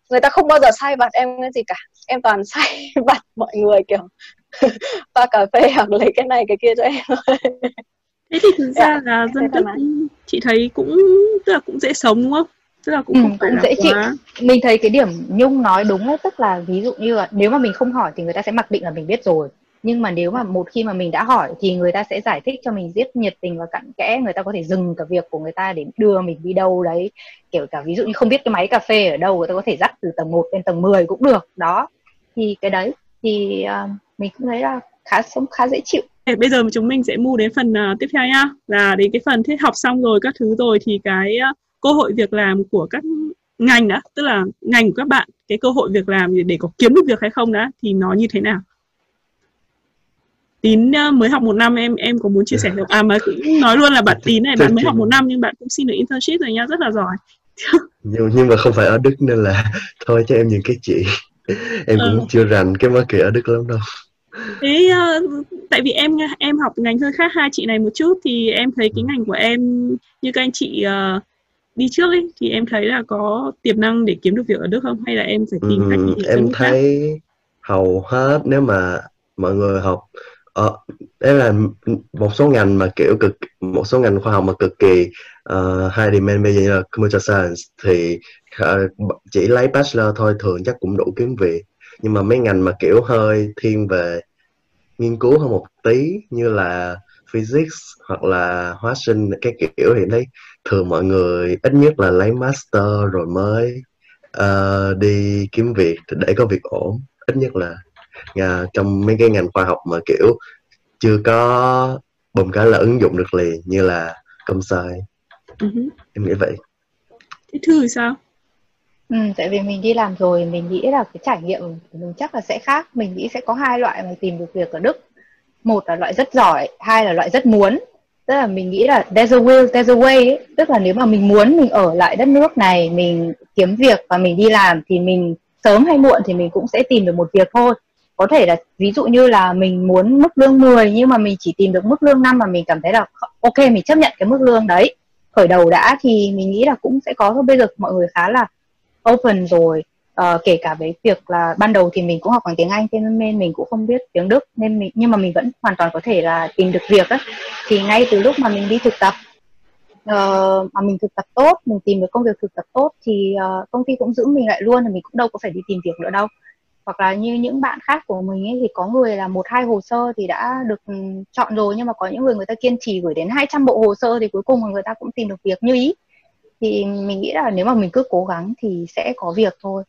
người ta không bao giờ sai vặt em cái gì cả. Em toàn [laughs] sai vặt mọi người kiểu [laughs] pha cà phê hoặc lấy cái này cái kia cho em thế thì thực ra là dân tức chị thấy cũng tức là cũng dễ sống đúng không tức là cũng ừ, không phải cũng là dễ quá... chịu. Mình thấy cái điểm nhung nói đúng ấy tức là ví dụ như là nếu mà mình không hỏi thì người ta sẽ mặc định là mình biết rồi. Nhưng mà nếu mà một khi mà mình đã hỏi thì người ta sẽ giải thích cho mình rất nhiệt tình và cặn kẽ. Người ta có thể dừng cả việc của người ta để đưa mình đi đâu đấy. Kiểu cả ví dụ như không biết cái máy cà phê ở đâu người ta có thể dắt từ tầng 1 lên tầng 10 cũng được. Đó. Thì cái đấy thì uh, mình cũng thấy là khá sống khá dễ chịu. Bây giờ chúng mình sẽ move đến phần uh, tiếp theo nhá. Là đến cái phần thiết học xong rồi các thứ rồi thì cái uh, cơ hội việc làm của các ngành đã tức là ngành của các bạn cái cơ hội việc làm để có kiếm được việc hay không đã thì nó như thế nào? Tín uh, mới học một năm em em có muốn chia sẻ được? À mà cũng nói luôn là bạn tín này bạn mới học một năm nhưng bạn cũng xin được internship rồi nha rất là giỏi. [laughs] Nhưng, nhưng mà không phải ở đức nên là [laughs] thôi cho em những cái chị. Em cũng ừ. chưa rành cái market ở đức lắm đâu. Thế uh, tại vì em em học ngành hơi khác hai chị này một chút thì em thấy cái ngành của em như các anh chị uh, đi trước ấy thì em thấy là có tiềm năng để kiếm được việc ở Đức không hay là em phải tìm cách ừ, em thấy khác? hầu hết nếu mà mọi người học ờ, đấy là một số ngành mà kiểu cực một số ngành khoa học mà cực kỳ uh, high demand bây giờ là computer science thì uh, chỉ lấy bachelor thôi thường chắc cũng đủ kiếm việc nhưng mà mấy ngành mà kiểu hơi thiên về nghiên cứu hơn một tí như là physics hoặc là hóa sinh cái kiểu thì đấy thường mọi người ít nhất là lấy master rồi mới uh, đi kiếm việc để có việc ổn. Ít nhất là uh, trong mấy cái ngành khoa học mà kiểu chưa có bùm cái là ứng dụng được liền như là công sai. Uh-huh. em nghĩ vậy. Thế thư thì sao? Ừ, tại vì mình đi làm rồi mình nghĩ là cái trải nghiệm của mình chắc là sẽ khác. Mình nghĩ sẽ có hai loại mà tìm được việc ở Đức. Một là loại rất giỏi hai là loại rất muốn tức là mình nghĩ là there's a will, there's a way ấy. tức là nếu mà mình muốn mình ở lại đất nước này, mình kiếm việc và mình đi làm thì mình sớm hay muộn thì mình cũng sẽ tìm được một việc thôi. Có thể là ví dụ như là mình muốn mức lương 10 nhưng mà mình chỉ tìm được mức lương năm mà mình cảm thấy là ok, mình chấp nhận cái mức lương đấy. Khởi đầu đã thì mình nghĩ là cũng sẽ có thôi. Bây giờ mọi người khá là open rồi uh, kể cả với việc là ban đầu thì mình cũng học bằng tiếng Anh thế nên mình cũng không biết tiếng Đức nên mình nhưng mà mình vẫn hoàn toàn có thể là tìm được việc á. Thì ngay từ lúc mà mình đi thực tập uh, mà mình thực tập tốt mình tìm được công việc thực tập tốt thì uh, công ty cũng giữ mình lại luôn thì mình cũng đâu có phải đi tìm việc nữa đâu. Hoặc là như những bạn khác của mình ấy thì có người là một hai hồ sơ thì đã được ừ, chọn rồi nhưng mà có những người người ta kiên trì gửi đến 200 bộ hồ sơ thì cuối cùng người ta cũng tìm được việc như ý. Thì mình nghĩ là nếu mà mình cứ cố gắng thì sẽ có việc thôi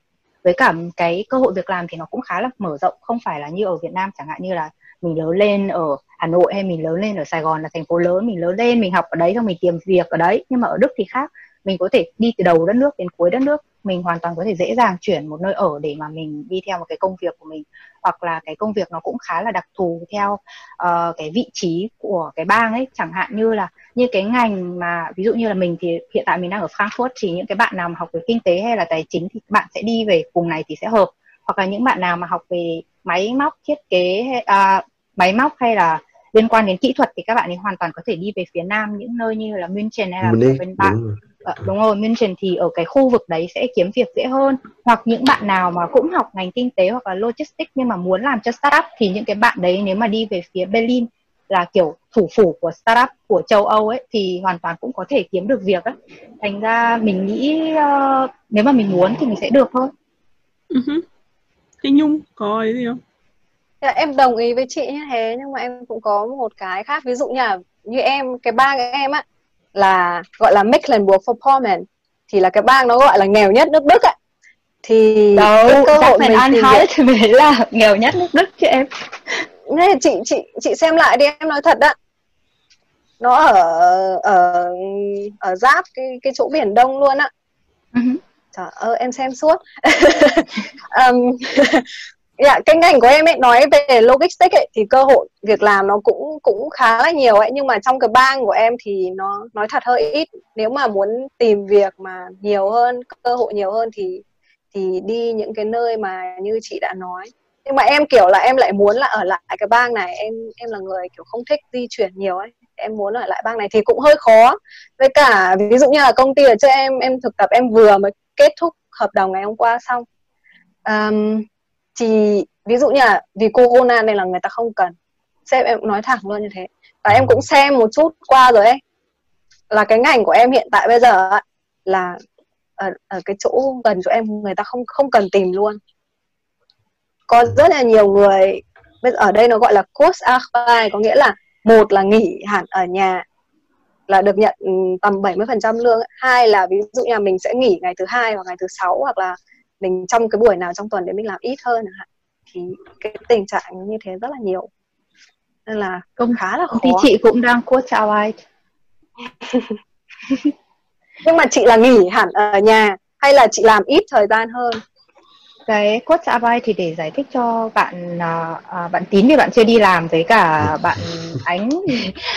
với cả cái cơ hội việc làm thì nó cũng khá là mở rộng, không phải là như ở Việt Nam, chẳng hạn như là mình lớn lên ở Hà Nội hay mình lớn lên ở Sài Gòn là thành phố lớn, mình lớn lên mình học ở đấy xong mình tìm việc ở đấy. Nhưng mà ở Đức thì khác, mình có thể đi từ đầu đất nước đến cuối đất nước mình hoàn toàn có thể dễ dàng chuyển một nơi ở để mà mình đi theo một cái công việc của mình hoặc là cái công việc nó cũng khá là đặc thù theo uh, cái vị trí của cái bang ấy. Chẳng hạn như là như cái ngành mà ví dụ như là mình thì hiện tại mình đang ở Frankfurt thì những cái bạn nào mà học về kinh tế hay là tài chính thì bạn sẽ đi về vùng này thì sẽ hợp. Hoặc là những bạn nào mà học về máy móc thiết kế hay, uh, máy móc hay là liên quan đến kỹ thuật thì các bạn ấy hoàn toàn có thể đi về phía nam những nơi như là München hay là bên bạn Ờ, đúng rồi München thì ở cái khu vực đấy sẽ kiếm việc dễ hơn hoặc những bạn nào mà cũng học ngành kinh tế hoặc là logistics nhưng mà muốn làm cho startup thì những cái bạn đấy nếu mà đi về phía Berlin là kiểu thủ phủ của startup của châu Âu ấy thì hoàn toàn cũng có thể kiếm được việc ấy. Thành ra mình nghĩ uh, nếu mà mình muốn thì mình sẽ được thôi. Uh-huh. thế nhung có ấy gì không dạ, em đồng ý với chị như thế nhưng mà em cũng có một cái khác ví dụ như là như em cái bang em á là gọi là Mecklenburg-Vorpommern thì là cái bang nó gọi là nghèo nhất nước Đức ạ thì đâu cơ hội mình ăn hái thì mới là nghèo nhất nước Đức chứ em. Nên chị chị chị xem lại đi em nói thật đó nó ở ở ở giáp cái cái chỗ biển đông luôn á. Uh-huh. trời ơi em xem suốt. [laughs] Um, yeah, cái ngành của em ấy nói về logistics ấy thì cơ hội việc làm nó cũng cũng khá là nhiều ấy. Nhưng mà trong cái bang của em thì nó nói thật hơi ít. Nếu mà muốn tìm việc mà nhiều hơn cơ hội nhiều hơn thì thì đi những cái nơi mà như chị đã nói. Nhưng mà em kiểu là em lại muốn là ở lại cái bang này. Em em là người kiểu không thích di chuyển nhiều ấy. Em muốn ở lại bang này thì cũng hơi khó. Với cả ví dụ như là công ty ở cho em em thực tập em vừa mới kết thúc hợp đồng ngày hôm qua xong. Um, thì ví dụ như là vì corona nên là người ta không cần. Sếp em cũng nói thẳng luôn như thế. Và em cũng xem một chút qua rồi ấy. Là cái ngành của em hiện tại bây giờ là ở, ở cái chỗ gần chỗ em người ta không không cần tìm luôn. Có rất là nhiều người bây giờ ở đây nó gọi là course archive có nghĩa là một là nghỉ hẳn ở nhà là được nhận ừ, tầm 70% lương hai là ví dụ như là mình sẽ nghỉ ngày thứ hai hoặc ngày thứ sáu hoặc là mình trong cái buổi nào trong tuần để mình làm ít hơn thì cái tình trạng như thế rất là nhiều. Nên là công khá là khó. thì chị cũng đang coach Arbeit [laughs] nhưng mà chị là nghỉ hẳn ở nhà hay là chị làm ít thời gian hơn cái coach Arbeit thì để giải thích cho bạn uh, bạn tín vì bạn chưa đi làm với cả [laughs] bạn ánh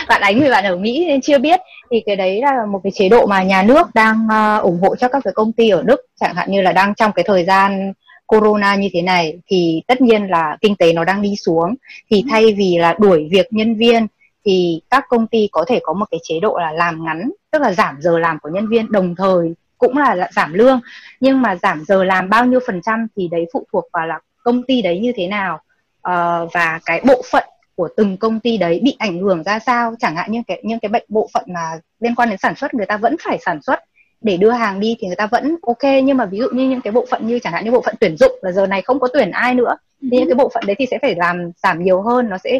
bạn ánh vì bạn ở Mỹ nên chưa biết. Thì cái đấy là một cái chế độ mà nhà nước đang uh, ủng hộ cho các cái công ty ở Đức chẳng hạn như là đang trong cái thời gian corona như thế này thì tất nhiên là kinh tế nó đang đi xuống. Thì ừ. thay vì là đuổi việc nhân viên thì các công ty có thể có một cái chế độ là làm ngắn tức là giảm giờ làm của nhân viên. Đồng thời cũng là giảm lương. Nhưng mà giảm giờ làm bao nhiêu phần trăm thì đấy phụ thuộc vào là công ty đấy như thế nào. Uh, và cái bộ phận của từng công ty đấy bị ảnh hưởng ra sao. Chẳng hạn như cái những cái bệnh bộ phận mà liên quan đến sản xuất người ta vẫn phải sản xuất để đưa hàng đi thì người ta vẫn ok. Nhưng mà ví dụ như những cái bộ phận như chẳng hạn như bộ phận tuyển dụng là giờ này không có tuyển ai nữa thì những cái bộ phận đấy thì sẽ phải làm giảm nhiều hơn. Nó sẽ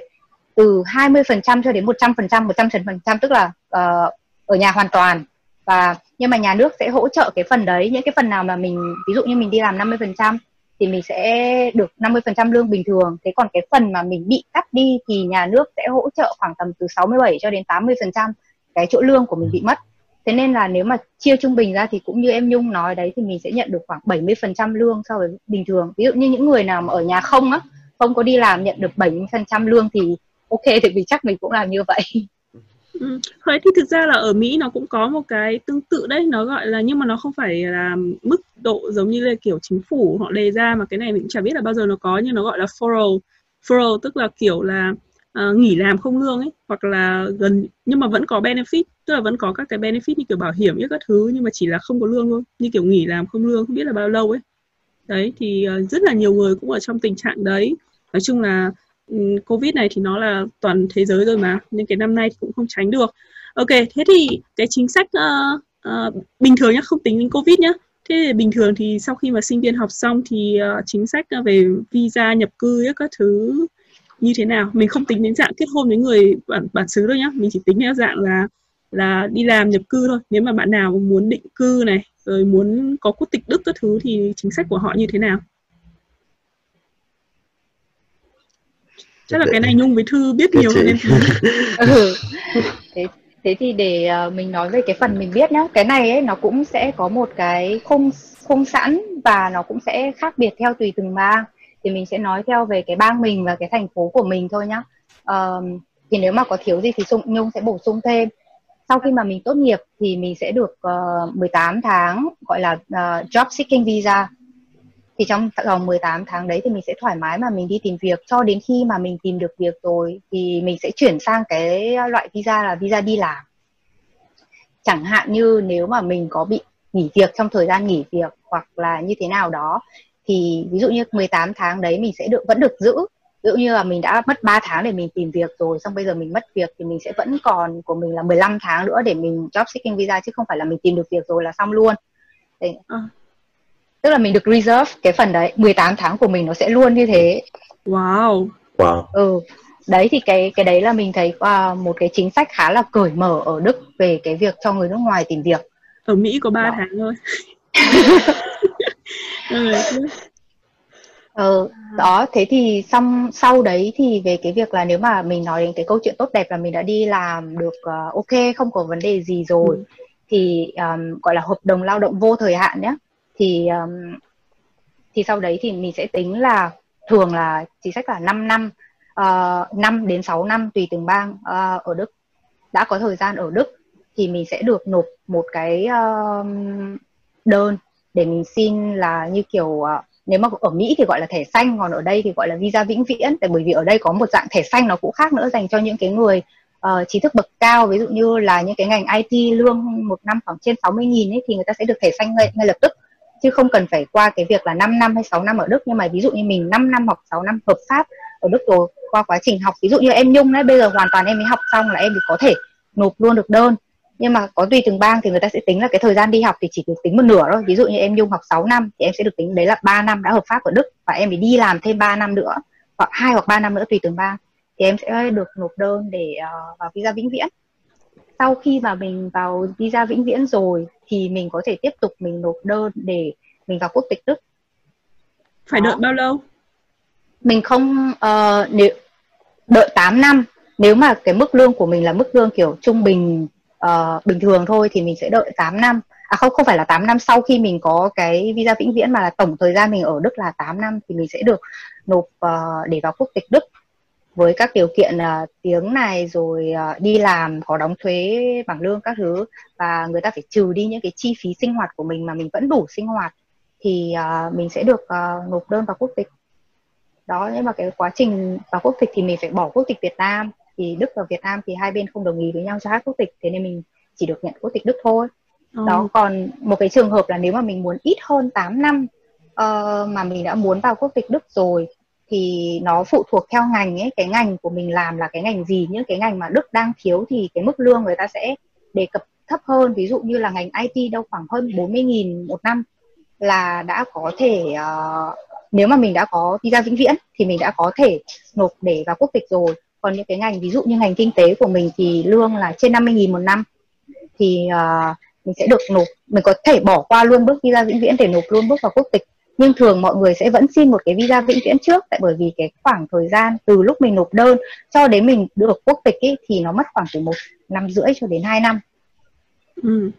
từ 20% cho đến 100% 100% tức là uh, ở nhà hoàn toàn và nhưng mà nhà nước sẽ hỗ trợ cái phần đấy, những cái phần nào mà mình, ví dụ như mình đi làm 50% thì mình sẽ được 50% lương bình thường. Thế còn cái phần mà mình bị cắt đi thì nhà nước sẽ hỗ trợ khoảng tầm từ 67 cho đến 80% cái chỗ lương của mình bị mất. Thế nên là nếu mà chia trung bình ra thì cũng như em Nhung nói đấy thì mình sẽ nhận được khoảng 70% lương so với bình thường. Ví dụ như những người nào mà ở nhà không á, không có đi làm nhận được 70% lương thì ok thì vì chắc mình cũng làm như vậy. Ừ. Thế thì thực ra là ở Mỹ nó cũng có một cái tương tự đấy nó gọi là nhưng mà nó không phải là mức độ giống như là kiểu chính phủ họ đề ra mà cái này mình cũng chả biết là bao giờ nó có nhưng nó gọi là furlough. Furlough tức là kiểu là uh, nghỉ làm không lương ấy hoặc là gần nhưng mà vẫn có benefit tức là vẫn có các cái benefit như kiểu bảo hiểm như các thứ nhưng mà chỉ là không có lương thôi như kiểu nghỉ làm không lương không biết là bao lâu ấy. Đấy thì uh, rất là nhiều người cũng ở trong tình trạng đấy. Nói chung là Ừ, covid này thì nó là toàn thế giới rồi mà nên cái năm nay thì cũng không tránh được. Ok thế thì cái chính sách uh, uh, bình thường nhá không tính đến covid nhá. Thế thì bình thường thì sau khi mà sinh viên học xong thì uh, chính sách về visa nhập cư ấy, các thứ như thế nào? Mình không tính đến dạng kết hôn với người bản bản xứ đâu nhá. Mình chỉ tính theo dạng là là đi làm nhập cư thôi. Nếu mà bạn nào muốn định cư này rồi muốn có quốc tịch đức các thứ thì chính sách của họ như thế nào? Chắc là cái này nhung với thư biết nhiều hơn em. [laughs] Ừ. thế thế thì để uh, mình nói về cái phần mình biết nhá. Cái này ấy nó cũng sẽ có một cái khung khung sẵn và nó cũng sẽ khác biệt theo tùy từng bang. Thì mình sẽ nói theo về cái bang mình và cái thành phố của mình thôi nhá. Uh, thì nếu mà có thiếu gì thì nhung sẽ bổ sung thêm. Sau khi mà mình tốt nghiệp thì mình sẽ được uh, ờ, 18 tháng gọi là uh, job seeking visa thì trong vòng 18 tháng đấy thì mình sẽ thoải mái mà mình đi tìm việc cho đến khi mà mình tìm được việc rồi thì mình sẽ chuyển sang cái loại visa là visa đi làm chẳng hạn như nếu mà mình có bị nghỉ việc trong thời gian nghỉ việc hoặc là như thế nào đó, thì ví dụ như 18 tháng đấy mình sẽ được, vẫn được giữ ví dụ như là mình đã mất 3 tháng để mình tìm việc rồi, xong bây giờ mình mất việc thì mình sẽ vẫn còn của mình là 15 tháng nữa để mình job seeking visa chứ không phải là mình tìm được việc rồi là xong luôn. Đấy. À tức là mình được reserve cái phần đấy 18 tháng của mình nó sẽ luôn như thế. Wow. Wow. Ừ. Đấy thì cái cái đấy là mình thấy uh, một cái chính sách khá là cởi mở ở Đức về cái việc cho người nước ngoài tìm việc. Ở Mỹ có 3 đó. tháng thôi. [laughs] Ừ, ừ, đó thế thì xong sau đấy thì về cái việc là nếu mà mình nói đến cái câu chuyện tốt đẹp là mình đã đi làm được uh, ok không có vấn đề gì rồi ừ. thì um, gọi là hợp đồng lao động vô thời hạn nhé thì um, thì sau đấy thì mình sẽ tính là thường là chính sách là 5 năm uh, 5 ờ, đến 6 năm tùy từng bang uh, ở Đức. Đã có thời gian ở Đức thì mình sẽ được nộp một cái uh, đơn để mình xin là như kiểu uh, nếu mà ở Mỹ thì gọi là thẻ xanh còn ở đây thì gọi là visa vĩnh viễn. Tại bởi vì ở đây có một dạng thẻ xanh nó cũng khác nữa dành cho những cái người uh, trí thức bậc cao. Ví dụ như là những cái ngành IT lương một năm khoảng trên 60 nghìn ấy thì người ta sẽ được thẻ xanh ngay, ngay lập tức chứ không cần phải qua cái việc là 5 năm hay 6 năm ở Đức. Nhưng mà ví dụ như mình 5 năm hoặc 6 năm hợp pháp ở Đức rồi qua quá trình học. Ví dụ như em Nhung đấy bây giờ hoàn toàn em mới học xong là em thì có thể nộp luôn được đơn. Nhưng mà có tùy từng bang thì người ta sẽ tính là cái thời gian đi học thì chỉ được tính một nửa thôi. Ví dụ như em Nhung học 6 năm thì em sẽ được tính đấy là 3 năm đã hợp pháp ở Đức. Và em phải đi làm thêm 3 năm nữa hoặc hai hoặc 3 năm nữa tùy từng bang. Thì em sẽ được nộp đơn để uh, vào visa vĩnh viễn sau khi mà mình vào visa vĩnh viễn rồi thì mình có thể tiếp tục mình nộp đơn để mình vào quốc tịch Đức. Phải đợi bao lâu? Mình không uh, nếu đợi 8 năm. Nếu mà cái mức lương của mình là mức lương kiểu trung bình uh, bình thường thôi thì mình sẽ đợi 8 năm. À không không phải là 8 năm. Sau khi mình có cái visa vĩnh viễn mà là tổng thời gian mình ở Đức là 8 năm thì mình sẽ được nộp uh, để vào quốc tịch Đức với các điều kiện uh, tiếng này rồi uh, đi làm có đóng thuế bảng lương các thứ và người ta phải trừ đi những cái chi phí sinh hoạt của mình mà mình vẫn đủ sinh hoạt thì uh, mình sẽ được uh, nộp đơn vào quốc tịch đó nhưng mà cái quá trình vào quốc tịch thì mình phải bỏ quốc tịch Việt Nam thì Đức và Việt Nam thì hai bên không đồng ý với nhau cho hai quốc tịch thế nên mình chỉ được nhận quốc tịch Đức thôi ừ. đó còn một cái trường hợp là nếu mà mình muốn ít hơn 8 năm uh, mà mình đã muốn vào quốc tịch Đức rồi thì nó phụ thuộc theo ngành ấy cái ngành của mình làm là cái ngành gì những cái ngành mà Đức đang thiếu thì cái mức lương người ta sẽ đề cập thấp hơn. Ví dụ như là ngành IT đâu khoảng hơn 40.000 một năm là đã có thể uh, nếu mà mình đã có visa vĩnh viễn thì mình đã có thể nộp để vào quốc tịch rồi. Còn những cái ngành ví dụ như ngành kinh tế của mình thì lương là trên 50.000 một năm thì uh, mình sẽ được nộp mình có thể bỏ qua luôn bước visa vĩnh viễn để nộp luôn bước vào quốc tịch nhưng thường mọi người sẽ vẫn xin một cái visa vĩnh viễn trước tại bởi vì cái khoảng thời gian từ lúc mình nộp đơn cho đến mình được quốc tịch ý, thì nó mất khoảng từ một năm rưỡi cho đến 2 năm ừ.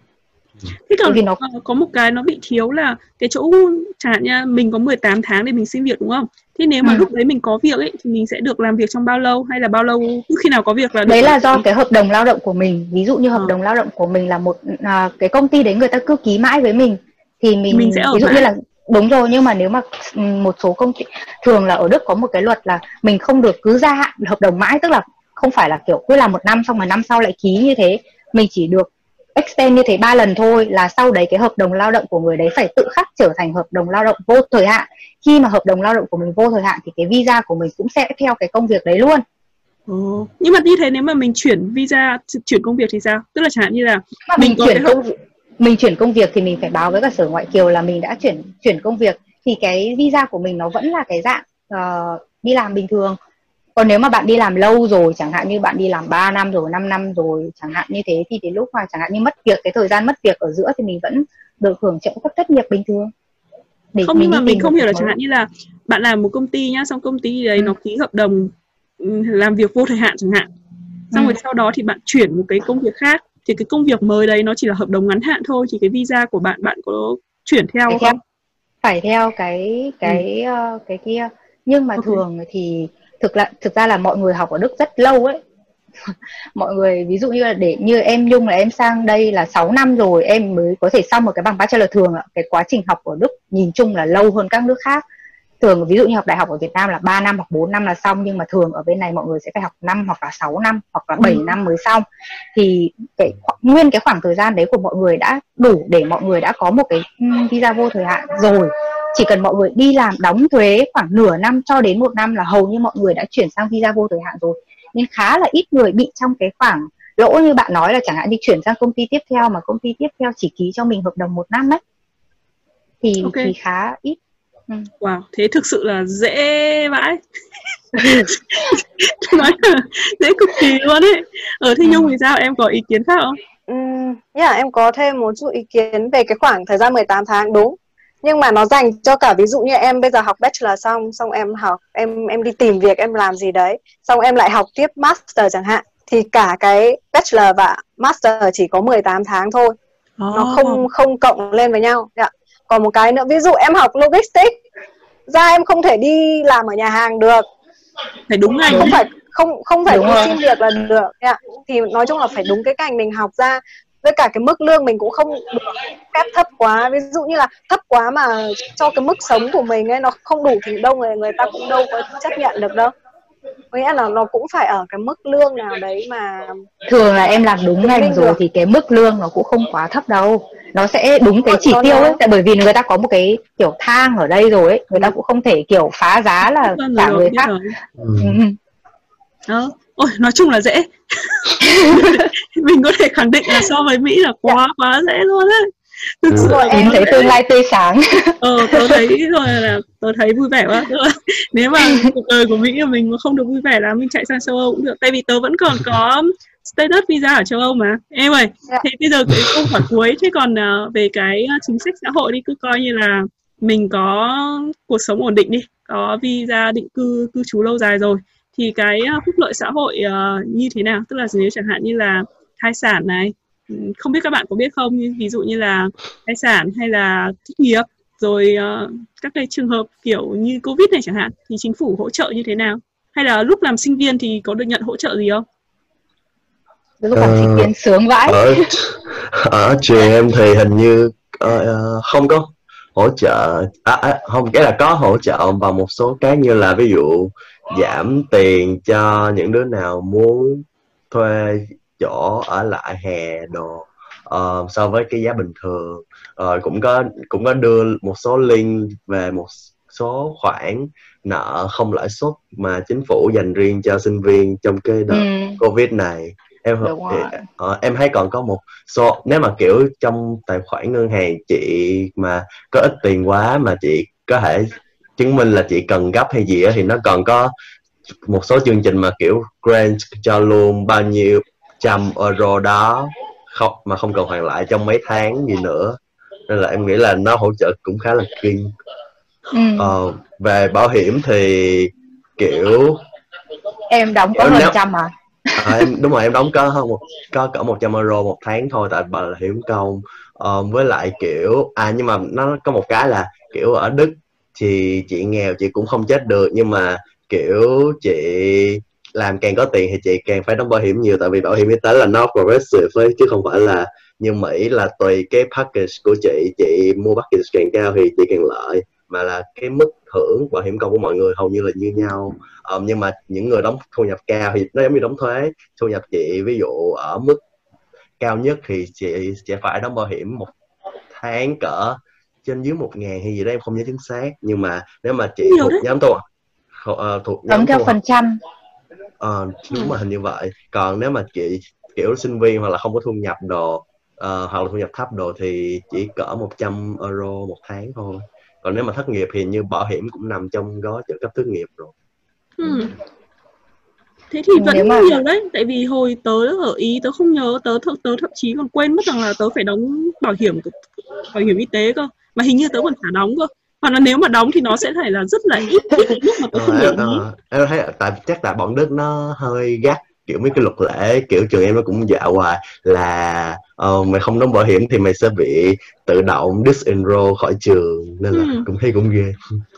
Thế còn vì nó có một cái nó bị thiếu là cái chỗ chẳng hạn nha, mình có 18 tháng để mình xin việc đúng không? Thế nếu mà ừ. lúc đấy mình có việc ấy thì mình sẽ được làm việc trong bao lâu hay là bao lâu cứ khi nào có việc là được Đấy là do cái hợp đồng lao động của mình. Ví dụ như hợp à. đồng lao động của mình là một à, cái công ty đấy người ta cứ ký mãi với mình thì mình, mình sẽ ở ví dụ mãi. như là đúng rồi nhưng mà nếu mà ừ, một số công ty thường là ở Đức có một cái luật là mình không được cứ gia hạn hợp đồng mãi tức là không phải là kiểu cứ làm một năm xong rồi năm sau lại ký như thế mình chỉ được extend như thế ba lần thôi là sau đấy cái hợp đồng lao động của người đấy phải tự khắc trở thành hợp đồng lao động vô thời hạn khi mà hợp đồng lao động của mình vô thời hạn thì cái visa của mình cũng sẽ theo cái công việc đấy luôn Ừ. Nhưng mà như thế nếu mà mình chuyển visa chuyển công việc thì sao? Tức là chẳng hạn như là mà mình, mình chuyển công việc mình chuyển công việc thì mình phải báo với cả sở ngoại kiều là mình đã chuyển chuyển công việc. Thì cái visa của mình nó vẫn là cái dạng uh, đi làm bình thường. Còn nếu mà bạn đi làm lâu rồi chẳng hạn như bạn đi làm 3 năm rồi 5 năm rồi chẳng hạn như thế thì đến lúc mà chẳng hạn như mất việc cái thời gian mất việc ở giữa thì mình vẫn được hưởng trợ cấp thất nghiệp bình thường. Để không nhưng mà mình không hiểu là chẳng hạn như là bạn làm một công ty nhá xong công ty đấy ừ. nó ký hợp đồng ừ, làm việc vô thời hạn chẳng hạn. Xong ừ. rồi sau đó thì bạn chuyển một cái công việc khác thì cái công việc mới đấy nó chỉ là hợp đồng ngắn hạn thôi thì cái visa của bạn bạn có chuyển theo phải không? theo, phải theo cái cái ừ. uh, cái kia. Nhưng mà okay. thường thì thực là thực ra là mọi người học ở Đức rất lâu ấy. [laughs] Mọi người ví dụ như là để như em Nhung là em sang đây là 6 năm rồi em mới có thể xong một cái bằng bachelor thường ạ. Cái quá trình học ở Đức nhìn chung là lâu hơn các nước khác thường ví dụ như học đại học ở Việt Nam là 3 năm hoặc 4 năm là xong nhưng mà thường ở bên này mọi người sẽ phải học 5 hoặc là 6 năm hoặc là 7 ừ. năm mới xong thì cái nguyên cái khoảng thời gian đấy của mọi người đã đủ để mọi người đã có một cái visa vô thời hạn rồi chỉ cần mọi người đi làm đóng thuế khoảng nửa năm cho đến một năm là hầu như mọi người đã chuyển sang visa vô thời hạn rồi nên khá là ít người bị trong cái khoảng lỗ như bạn nói là chẳng hạn đi chuyển sang công ty tiếp theo mà công ty tiếp theo chỉ ký cho mình hợp đồng một năm ấy thì okay. thì khá ít ừ. Wow thế thực sự là dễ vãi. [laughs] Nói là dễ cực kỳ luôn ấy. Ở thế nhung ừ. thì sao? Em có ý kiến khác không? Um, yeah, em có thêm một chút ý kiến về cái khoảng thời gian 18 tháng đúng. Nhưng mà nó dành cho cả ví dụ như em bây giờ học bachelor xong xong em học em em đi tìm việc em làm gì đấy xong em lại học tiếp master chẳng hạn thì cả cái bachelor và master chỉ có 18 tháng thôi. Oh. nó không không cộng lên với nhau. Yeah. Còn một cái nữa ví dụ em học logistics ra em không thể đi làm ở nhà hàng được. Phải đúng ngành. Không phải không không phải đi xin việc là được yeah. thì nói chung là phải đúng cái ngành mình học ra. Với cả cái mức lương mình cũng không được phép thấp quá. Ví dụ như là thấp quá mà cho cái mức sống của mình ấy nó không đủ thì đâu người người ta cũng đâu có chấp nhận được đâu. Có nghĩa là nó cũng phải ở cái mức lương nào đấy mà thường là em làm đúng ngành rồi thì cái mức lương nó cũng không quá thấp đâu nó sẽ đúng cái chỉ tiêu ấy. tại bởi vì người ta có một cái kiểu thang ở đây rồi ấy. Người ta cũng không thể kiểu phá giá là cả người khác. ừ. đó. Ôi nói chung là dễ. [laughs] Mình có thể khẳng định là so với mỹ là quá dạ. quá dễ luôn đấy thực sự rồi em thấy tương lai tươi sáng. [laughs] Ờ tớ thấy rồi là tớ thấy vui vẻ quá. Nếu mà cuộc đời của mỹ của mình mà không được vui vẻ là mình chạy sang châu âu cũng được. Tại vì tớ vẫn còn có status visa ở châu âu mà. Em ơi yeah. thế bây giờ cái câu hỏi cuối. Thế còn uh, về cái chính sách xã hội đi cứ coi như là mình có cuộc sống ổn định đi có visa định cư cư trú lâu dài rồi thì cái phúc lợi xã hội uh, như thế nào? Tức là nếu chẳng hạn như là thai sản này không biết các bạn có biết không ví dụ như là thai sản hay là thất nghiệp rồi uh, các cái trường hợp kiểu như covid này chẳng hạn thì chính phủ hỗ trợ như thế nào? Hay là lúc làm sinh viên thì có được nhận hỗ trợ gì không lúc làm sinh viên sướng vãi. ở, [laughs] ở trường em thì hình như uh, không có hỗ trợ. À, à, không cái là có hỗ trợ vào một số cái như là ví dụ giảm tiền cho những đứa nào muốn thuê chỗ ở lại hè đồ uh, so với cái giá bình thường. Uh, cũng có cũng có đưa một số link về một số khoản nợ không lãi suất mà chính phủ dành riêng cho sinh viên trong cái đợt ừ. covid này em uh, em thấy còn có một số nếu mà kiểu trong tài khoản ngân hàng chị mà có ít tiền quá mà chị có thể chứng minh là chị cần gấp hay gì đó, thì nó còn có một số chương trình mà kiểu grant cho luôn bao nhiêu trăm euro đó không mà không cần hoàn lại trong mấy tháng gì nữa nên là em nghĩ là nó hỗ trợ cũng khá là kinh ừ. ờ, về bảo hiểm thì kiểu em đóng có hơn trăm à? À em đúng rồi em đóng có hơn một có cỡ 100 euro một tháng thôi tại bảo hiểm công. Um, với lại kiểu à nhưng mà nó có một cái là kiểu ở đức thì chị nghèo chị cũng không chết được nhưng mà kiểu chị làm càng có tiền thì chị càng phải đóng bảo hiểm nhiều tại vì bảo hiểm y tế là nó progressive ấy, chứ không phải là như Mỹ là tùy cái package của chị chị mua package càng cao thì chị càng lợi. Mà là cái mức hưởng bảo hiểm công của mọi người hầu như là như nhau. Um, nhưng mà những người đóng thu nhập cao thì nó giống như đóng thuế. Thu nhập chị ví dụ ở mức cao nhất thì chị sẽ phải đóng bảo hiểm một tháng cỡ trên dưới một ngàn hay gì đó em không nhớ chính xác. Nhưng mà nếu mà chị thuộc nhóm tôi uh, thuộc nhóm theo phần trăm. Ờ đúng là hình như vậy. Còn nếu mà chị kiểu sinh viên hoặc là không có thu nhập đồ uh, hoặc là thu nhập thấp đồ thì chỉ cỡ 100 euro một tháng thôi còn nếu mà thất nghiệp thì như bảo hiểm cũng nằm trong gói trợ cấp thất nghiệp rồi. Ừ. thế thì vẫn mà... nhiều đấy tại vì hồi tớ ở ý tớ không nhớ tớ th- tớ thậm chí còn quên mất rằng là tớ phải đóng bảo hiểm bảo hiểm y tế cơ. Mà hình như tớ còn phải đóng cơ. Hoặc là nếu mà đóng thì nó sẽ phải là rất là ít lúc mà tôi không hiểu ờ, em thấy tại chắc là bọn đức nó hơi gắt kiểu mấy cái luật lệ kiểu trường em nó cũng dạ hoài là uh, mày không đóng bảo hiểm thì mày sẽ bị tự động disenroll khỏi trường. Nên là ừ. cũng thấy cũng ghê.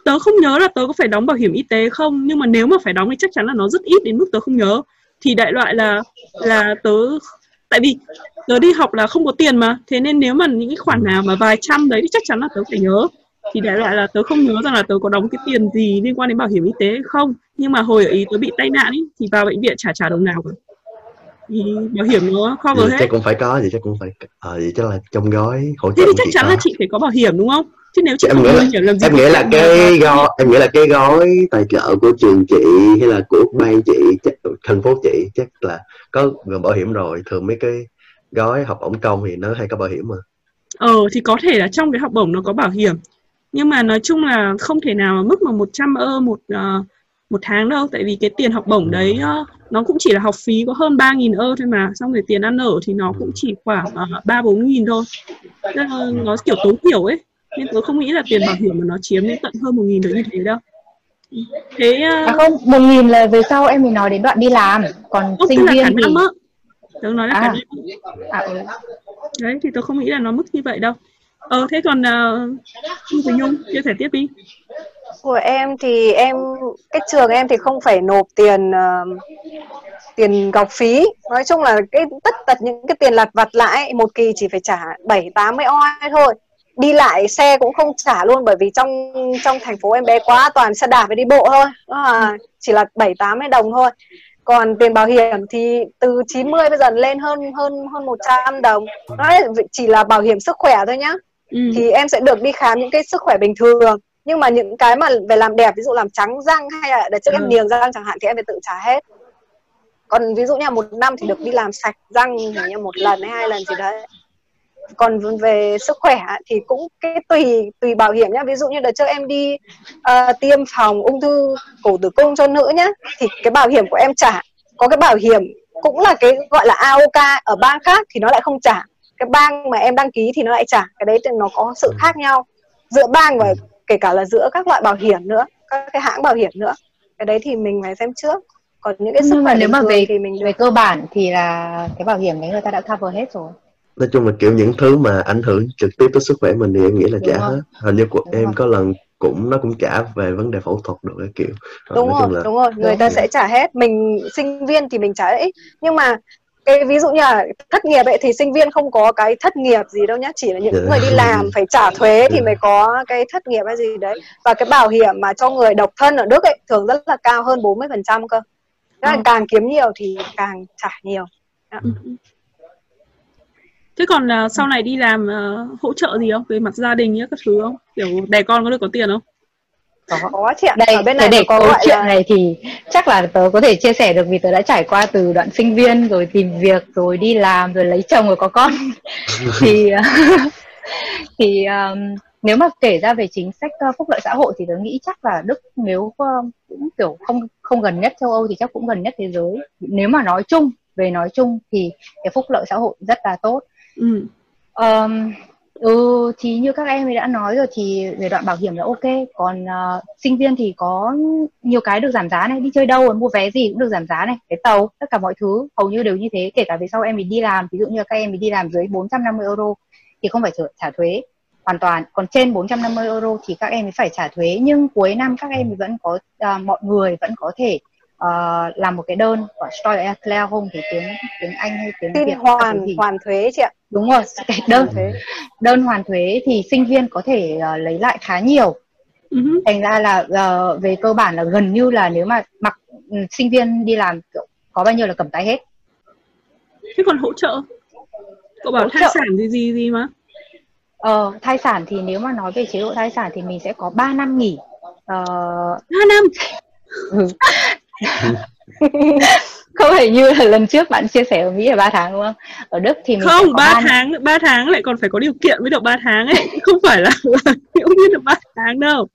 Tớ không nhớ là tớ có phải đóng bảo hiểm y tế không nhưng mà nếu mà phải đóng thì chắc chắn là nó rất ít đến mức tớ không nhớ. Thì đại loại là là tớ tại vì tớ đi học là không có tiền mà thế nên nếu mà những cái khoản nào mà vài trăm đấy thì chắc chắn là tớ phải nhớ thì đại loại là tớ không nhớ rằng là tớ có đóng cái tiền gì liên quan đến bảo hiểm y tế không. Nhưng mà hồi ở ý tớ bị tai nạn ý, thì vào bệnh viện trả trả đồng nào cả. Thì bảo hiểm nó cover hết chắc cũng phải có gì chắc cũng phải ờ à, gì chắc là trong gói hỗ trợ thì chắc chắn có. là chị phải có bảo hiểm đúng không? Chứ nếu chị em không nghĩ là, hiểm làm gì em nghĩ là cái gói em nghĩ là cái gói tài trợ của trường chị hay là của ban chị thành phố chị chắc là có gồm bảo hiểm rồi. Thường mấy cái gói học ổng công thì nó hay có bảo hiểm mà. Ờ thì có thể là trong cái học bổng nó có bảo hiểm nhưng mà nói chung là không thể nào mà mức mà 100 ơ một uh, một tháng đâu. Tại vì cái tiền học bổng đấy uh, nó cũng chỉ là học phí có hơn 3.000 ơ thôi mà. Xong rồi tiền ăn ở thì nó cũng chỉ khoảng ba bốn nghìn thôi. Uh, nó kiểu tối thiểu ấy. Nên tôi không nghĩ là tiền bảo hiểm mà nó chiếm đến tận hơn một nghìn được như thế đâu. Thế uh... à không một nghìn là về sau em mới nói đến đoạn đi làm. Còn Úc, sinh viên thì tớ nói là à. cả năm. À, ừ. đấy thì tôi không nghĩ là nó mức như vậy đâu ờ thế còn uh, Quỳnh Nhung chia sẻ tiếp đi. Của em thì em cái trường em thì không phải nộp tiền uh, tiền học phí. Nói chung là cái tất tật những cái tiền lặt vặt lại một kỳ chỉ phải trả bảy tám mươi oi thôi. Đi lại xe cũng không trả luôn bởi vì trong trong thành phố em bé quá toàn xe đạp với đi bộ thôi. À, chỉ là bảy tám mươi đồng thôi. Còn tiền bảo hiểm thì từ 90 bây giờ lên hơn hơn hơn 100 đồng. Nó chỉ là bảo hiểm sức khỏe thôi nhá ừ. thì em sẽ được đi khám những cái sức khỏe bình thường. Nhưng mà những cái mà về làm đẹp ví dụ làm trắng răng hay là để trước ừ. em niềng răng chẳng hạn thì em phải tự trả hết. Còn ví dụ như là một năm thì được đi làm sạch răng như một lần hay hai lần gì đấy. Còn về sức khỏe thì cũng cái tùy tùy bảo hiểm nhá. Ví dụ như đợt trước em đi uh, tiêm phòng ung thư cổ tử cung cho nữ nhá thì cái bảo hiểm của em trả. Có cái bảo hiểm cũng là cái gọi là AOK ở bang khác thì nó lại không trả cái bang mà em đăng ký thì nó lại trả cái đấy thì nó có sự khác nhau. Giữa bang và kể cả là giữa các loại bảo hiểm nữa các cái hãng bảo hiểm nữa. Cái đấy thì mình phải xem trước. Còn những cái sức nhưng mà nếu mà về thì mình về cơ bản thì là cái bảo hiểm đấy người ta đã cover hết rồi. Nói chung là kiểu những thứ mà ảnh hưởng trực tiếp tới sức khỏe mình thì em nghĩ là trả hết. Hình như của đúng em rồi. có lần cũng nó cũng trả về vấn đề phẫu thuật được cái kiểu. Đúng rồi là... đúng rồi. Người ta sẽ trả hết. Mình sinh viên thì mình trả ít. Nhưng mà cái ví dụ như là thất nghiệp ấy thì sinh viên không có cái thất nghiệp gì đâu nhá chỉ là những. Dạ. người đi làm phải trả thuế thì dạ. mới có cái thất nghiệp hay gì đấy và cái bảo hiểm mà cho người độc thân ở Đức ấy thường rất là cao hơn 40% phần trăm cơ ừ. càng kiếm nhiều thì càng trả nhiều ừ. thế còn uh, sau này đi làm uh, hỗ trợ gì không về mặt gia đình các thứ không kiểu đẻ con có được có tiền không có có chị ạ. Đây ở bên này để có câu chuyện là... này thì chắc là tớ có thể chia sẻ được vì tớ đã trải qua từ đoạn sinh viên rồi tìm việc rồi đi làm rồi lấy chồng rồi có con. [laughs] Thì [laughs] thì um, nếu mà kể ra về chính sách uh, phúc lợi xã hội thì tớ nghĩ chắc là đức nếu uh, cũng kiểu không không gần nhất châu âu thì chắc cũng gần nhất thế giới. Nếu mà nói chung về nói chung thì cái phúc lợi xã hội rất là tốt. Ừ. um, Ừ thì như các em đã nói rồi thì về đoạn bảo hiểm là ok. Còn uh, sinh viên thì có nhiều cái được giảm giá này. Đi chơi đâu mua vé gì cũng được giảm giá này. Cái tàu tất cả mọi thứ. Hầu như đều như thế. Kể cả về sau em mình đi làm ví dụ như các em mình đi làm dưới 450 euro thì không phải trả, thuế hoàn toàn. Còn trên 450 euro thì các em mới phải trả thuế. Nhưng cuối năm các em vẫn có uh, mọi người vẫn có thể uh, làm một cái đơn của Steuererklärung thì tiếng tiếng Anh hay tiếng Việt hoàn hoàn thuế chị ạ đúng rồi cái đơn thuế đơn hoàn thuế thì sinh viên có thể uh, lấy lại khá nhiều. Uh-huh. thành ra là uh, về cơ bản là gần như là nếu mà mặc um, sinh viên đi làm có bao nhiêu là cầm tay hết. Thế còn hỗ trợ? Cậu bảo hỗ thai trợ. sản gì gì gì mà? Ờ thai sản thì nếu mà nói về chế độ thai sản thì mình sẽ có 3 năm nghỉ uh, 3 năm? Ừ. [laughs] [laughs] không phải như là lần trước bạn chia sẻ ở Mỹ là 3 tháng đúng không? Ở Đức thì mình không 3 tháng 3 tháng lại còn phải có điều kiện mới được 3 tháng ấy, [laughs] không phải là [laughs] ngẫu nhiên được 3 tháng đâu.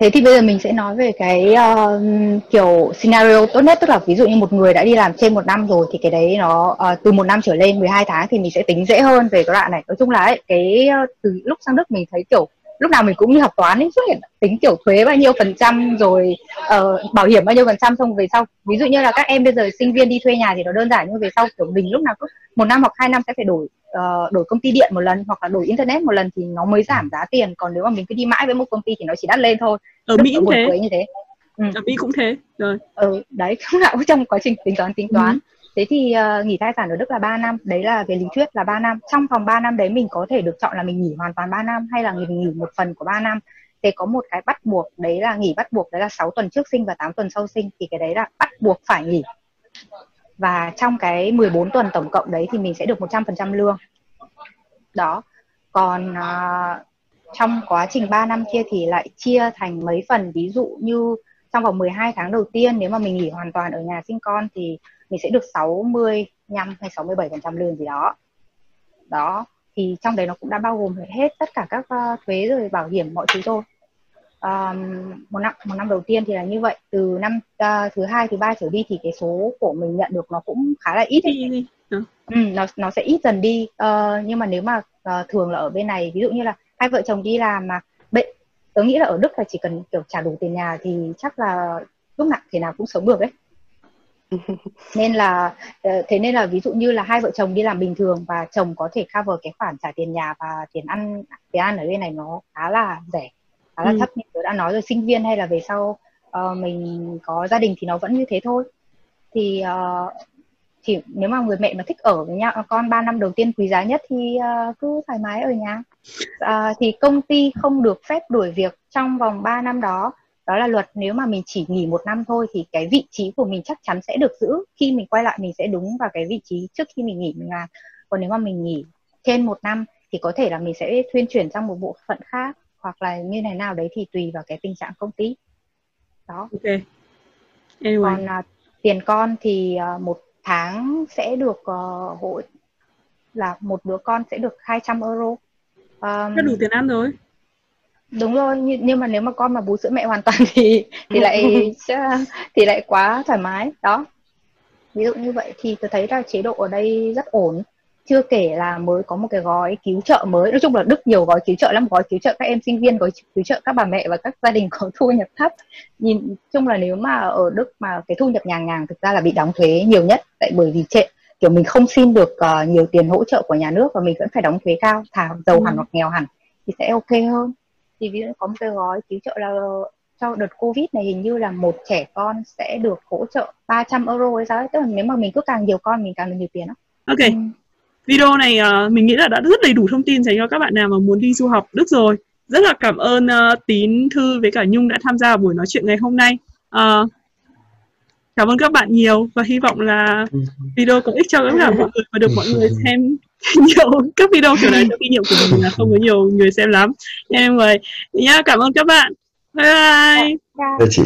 Thế thì bây giờ mình sẽ nói về cái uh, kiểu scenario tốt nhất tức là ví dụ như một người đã đi làm trên một năm rồi thì cái đấy nó uh, từ một năm trở lên 12 tháng thì mình sẽ tính dễ hơn về cái đoạn này. Nói chung là ấy, cái uh, từ lúc sang Đức mình thấy kiểu lúc nào mình cũng như học toán ấy xuất hiện tính kiểu thuế bao nhiêu phần trăm rồi uh, bảo hiểm bao nhiêu phần trăm xong về sau ví dụ như là các em bây giờ sinh viên đi thuê nhà thì nó đơn giản nhưng về sau kiểu mình lúc nào cứ một năm hoặc hai năm sẽ phải đổi uh, đổi công ty điện một lần hoặc là đổi internet một lần thì nó mới giảm giá tiền còn nếu mà mình cứ đi mãi với một công ty thì nó chỉ đắt lên thôi. Ở Mỹ cũng thế. như thế. Ừ. ở Mỹ cũng thế rồi. Ừ đấy [laughs] cũng là trong quá trình tính toán tính toán. Ừ thế thì uh, nghỉ thai sản ở Đức là 3 năm đấy là về lý thuyết là 3 năm. Trong vòng 3 năm đấy mình có thể được chọn là mình nghỉ hoàn toàn 3 năm hay là mình nghỉ một phần của 3 năm. Thế có một cái bắt buộc đấy là nghỉ bắt buộc đấy là 6 tuần trước sinh và 8 tuần sau sinh thì cái đấy là bắt buộc phải nghỉ. Và trong cái 14 tuần tổng cộng đấy thì mình sẽ được 100% lương. Đó. Còn uh, trong quá trình 3 năm kia thì lại chia thành mấy phần. Ví dụ như trong vòng 12 tháng đầu tiên nếu mà mình nghỉ hoàn toàn ở nhà sinh con thì mình sẽ được 65 hay 67 phần trăm lương gì đó. Đó thì trong đấy nó cũng đã bao gồm hết tất cả các uh, thuế rồi bảo hiểm mọi thứ rồi um, một năm một năm đầu tiên thì là như vậy. Từ năm uh, thứ hai thứ ba trở đi thì cái số của mình nhận được nó cũng khá là ít ấy. Ừ, nó nó sẽ ít dần đi. Uh, nhưng mà nếu mà uh, thường là ở bên này ví dụ như là hai vợ chồng đi làm mà bệnh tớ nghĩ là ở Đức là chỉ cần kiểu trả đủ tiền nhà thì chắc là lúc nào thế nào cũng sống được đấy [laughs] nên là ờ, thế nên là ví dụ như là hai vợ chồng đi làm bình thường và chồng có thể cover cái khoản trả tiền nhà và tiền ăn tiền ăn ở bên này nó khá là rẻ khá là ừ. thấp như tôi đã nói rồi sinh viên hay là về sau uh, mình có gia đình thì nó vẫn như thế thôi. Thì uh, thì nếu mà người mẹ mà thích ở với nhau con 3 năm đầu tiên quý giá nhất thì uh, cứ thoải mái ở nhà. Uh, thì công ty không được phép đuổi việc trong vòng 3 năm đó đó là luật nếu mà mình chỉ nghỉ một năm thôi thì cái vị trí của mình chắc chắn sẽ được giữ. Khi mình quay lại mình sẽ đúng vào cái vị trí trước khi mình nghỉ mình làm. Còn nếu mà mình nghỉ trên một năm thì có thể là mình sẽ thuyên chuyển sang một bộ phận khác hoặc là như thế nào đấy thì tùy vào cái tình trạng công ty. Đó. Ok. Anyway. còn uh, tiền con thì uh, một tháng sẽ được uh, hỗ là một đứa con sẽ được 200 euro. Um, đủ tiền ăn rồi đúng rồi nhưng, nhưng mà nếu mà con mà bú sữa mẹ hoàn toàn thì thì lại [laughs] thì lại quá thoải mái đó. Ví dụ như vậy thì tôi thấy là chế độ ở đây rất ổn. Chưa kể là mới có một cái gói cứu trợ mới. Nói chung là đức nhiều gói cứu trợ lắm gói cứu trợ các em sinh viên gói cứu trợ các bà mẹ và các gia đình có thu nhập thấp. Nhìn chung là nếu mà ở đức mà cái thu nhập nhàng nhàng thực ra là bị đóng thuế nhiều nhất tại bởi vì trệ kiểu mình không xin được uh, nhiều tiền hỗ trợ của nhà nước và mình vẫn phải đóng thuế cao thà giàu ừ. hẳn hoặc nghèo hẳn thì sẽ ok hơn thì ví dụ có một cái gói cứu trợ là cho đợt covid này hình như là một trẻ con sẽ được hỗ trợ 300 euro hay sao ấy tức là nếu mà mình cứ càng nhiều con mình càng được nhiều tiền đó. ok ừ. video này uh, mình nghĩ là đã rất đầy đủ thông tin dành cho các bạn nào mà muốn đi du học Đức rồi rất là cảm ơn uh, tín thư với cả nhung đã tham gia buổi nói chuyện ngày hôm nay uh, cảm ơn các bạn nhiều và hy vọng là video có ích cho tất cả mọi người và được mọi người xem [laughs] nhiều. Các video kiểu này trong kinh nghiệm của mình là không có nhiều người xem lắm. Anyway nhá cảm ơn các bạn. Bye bye. Chào chị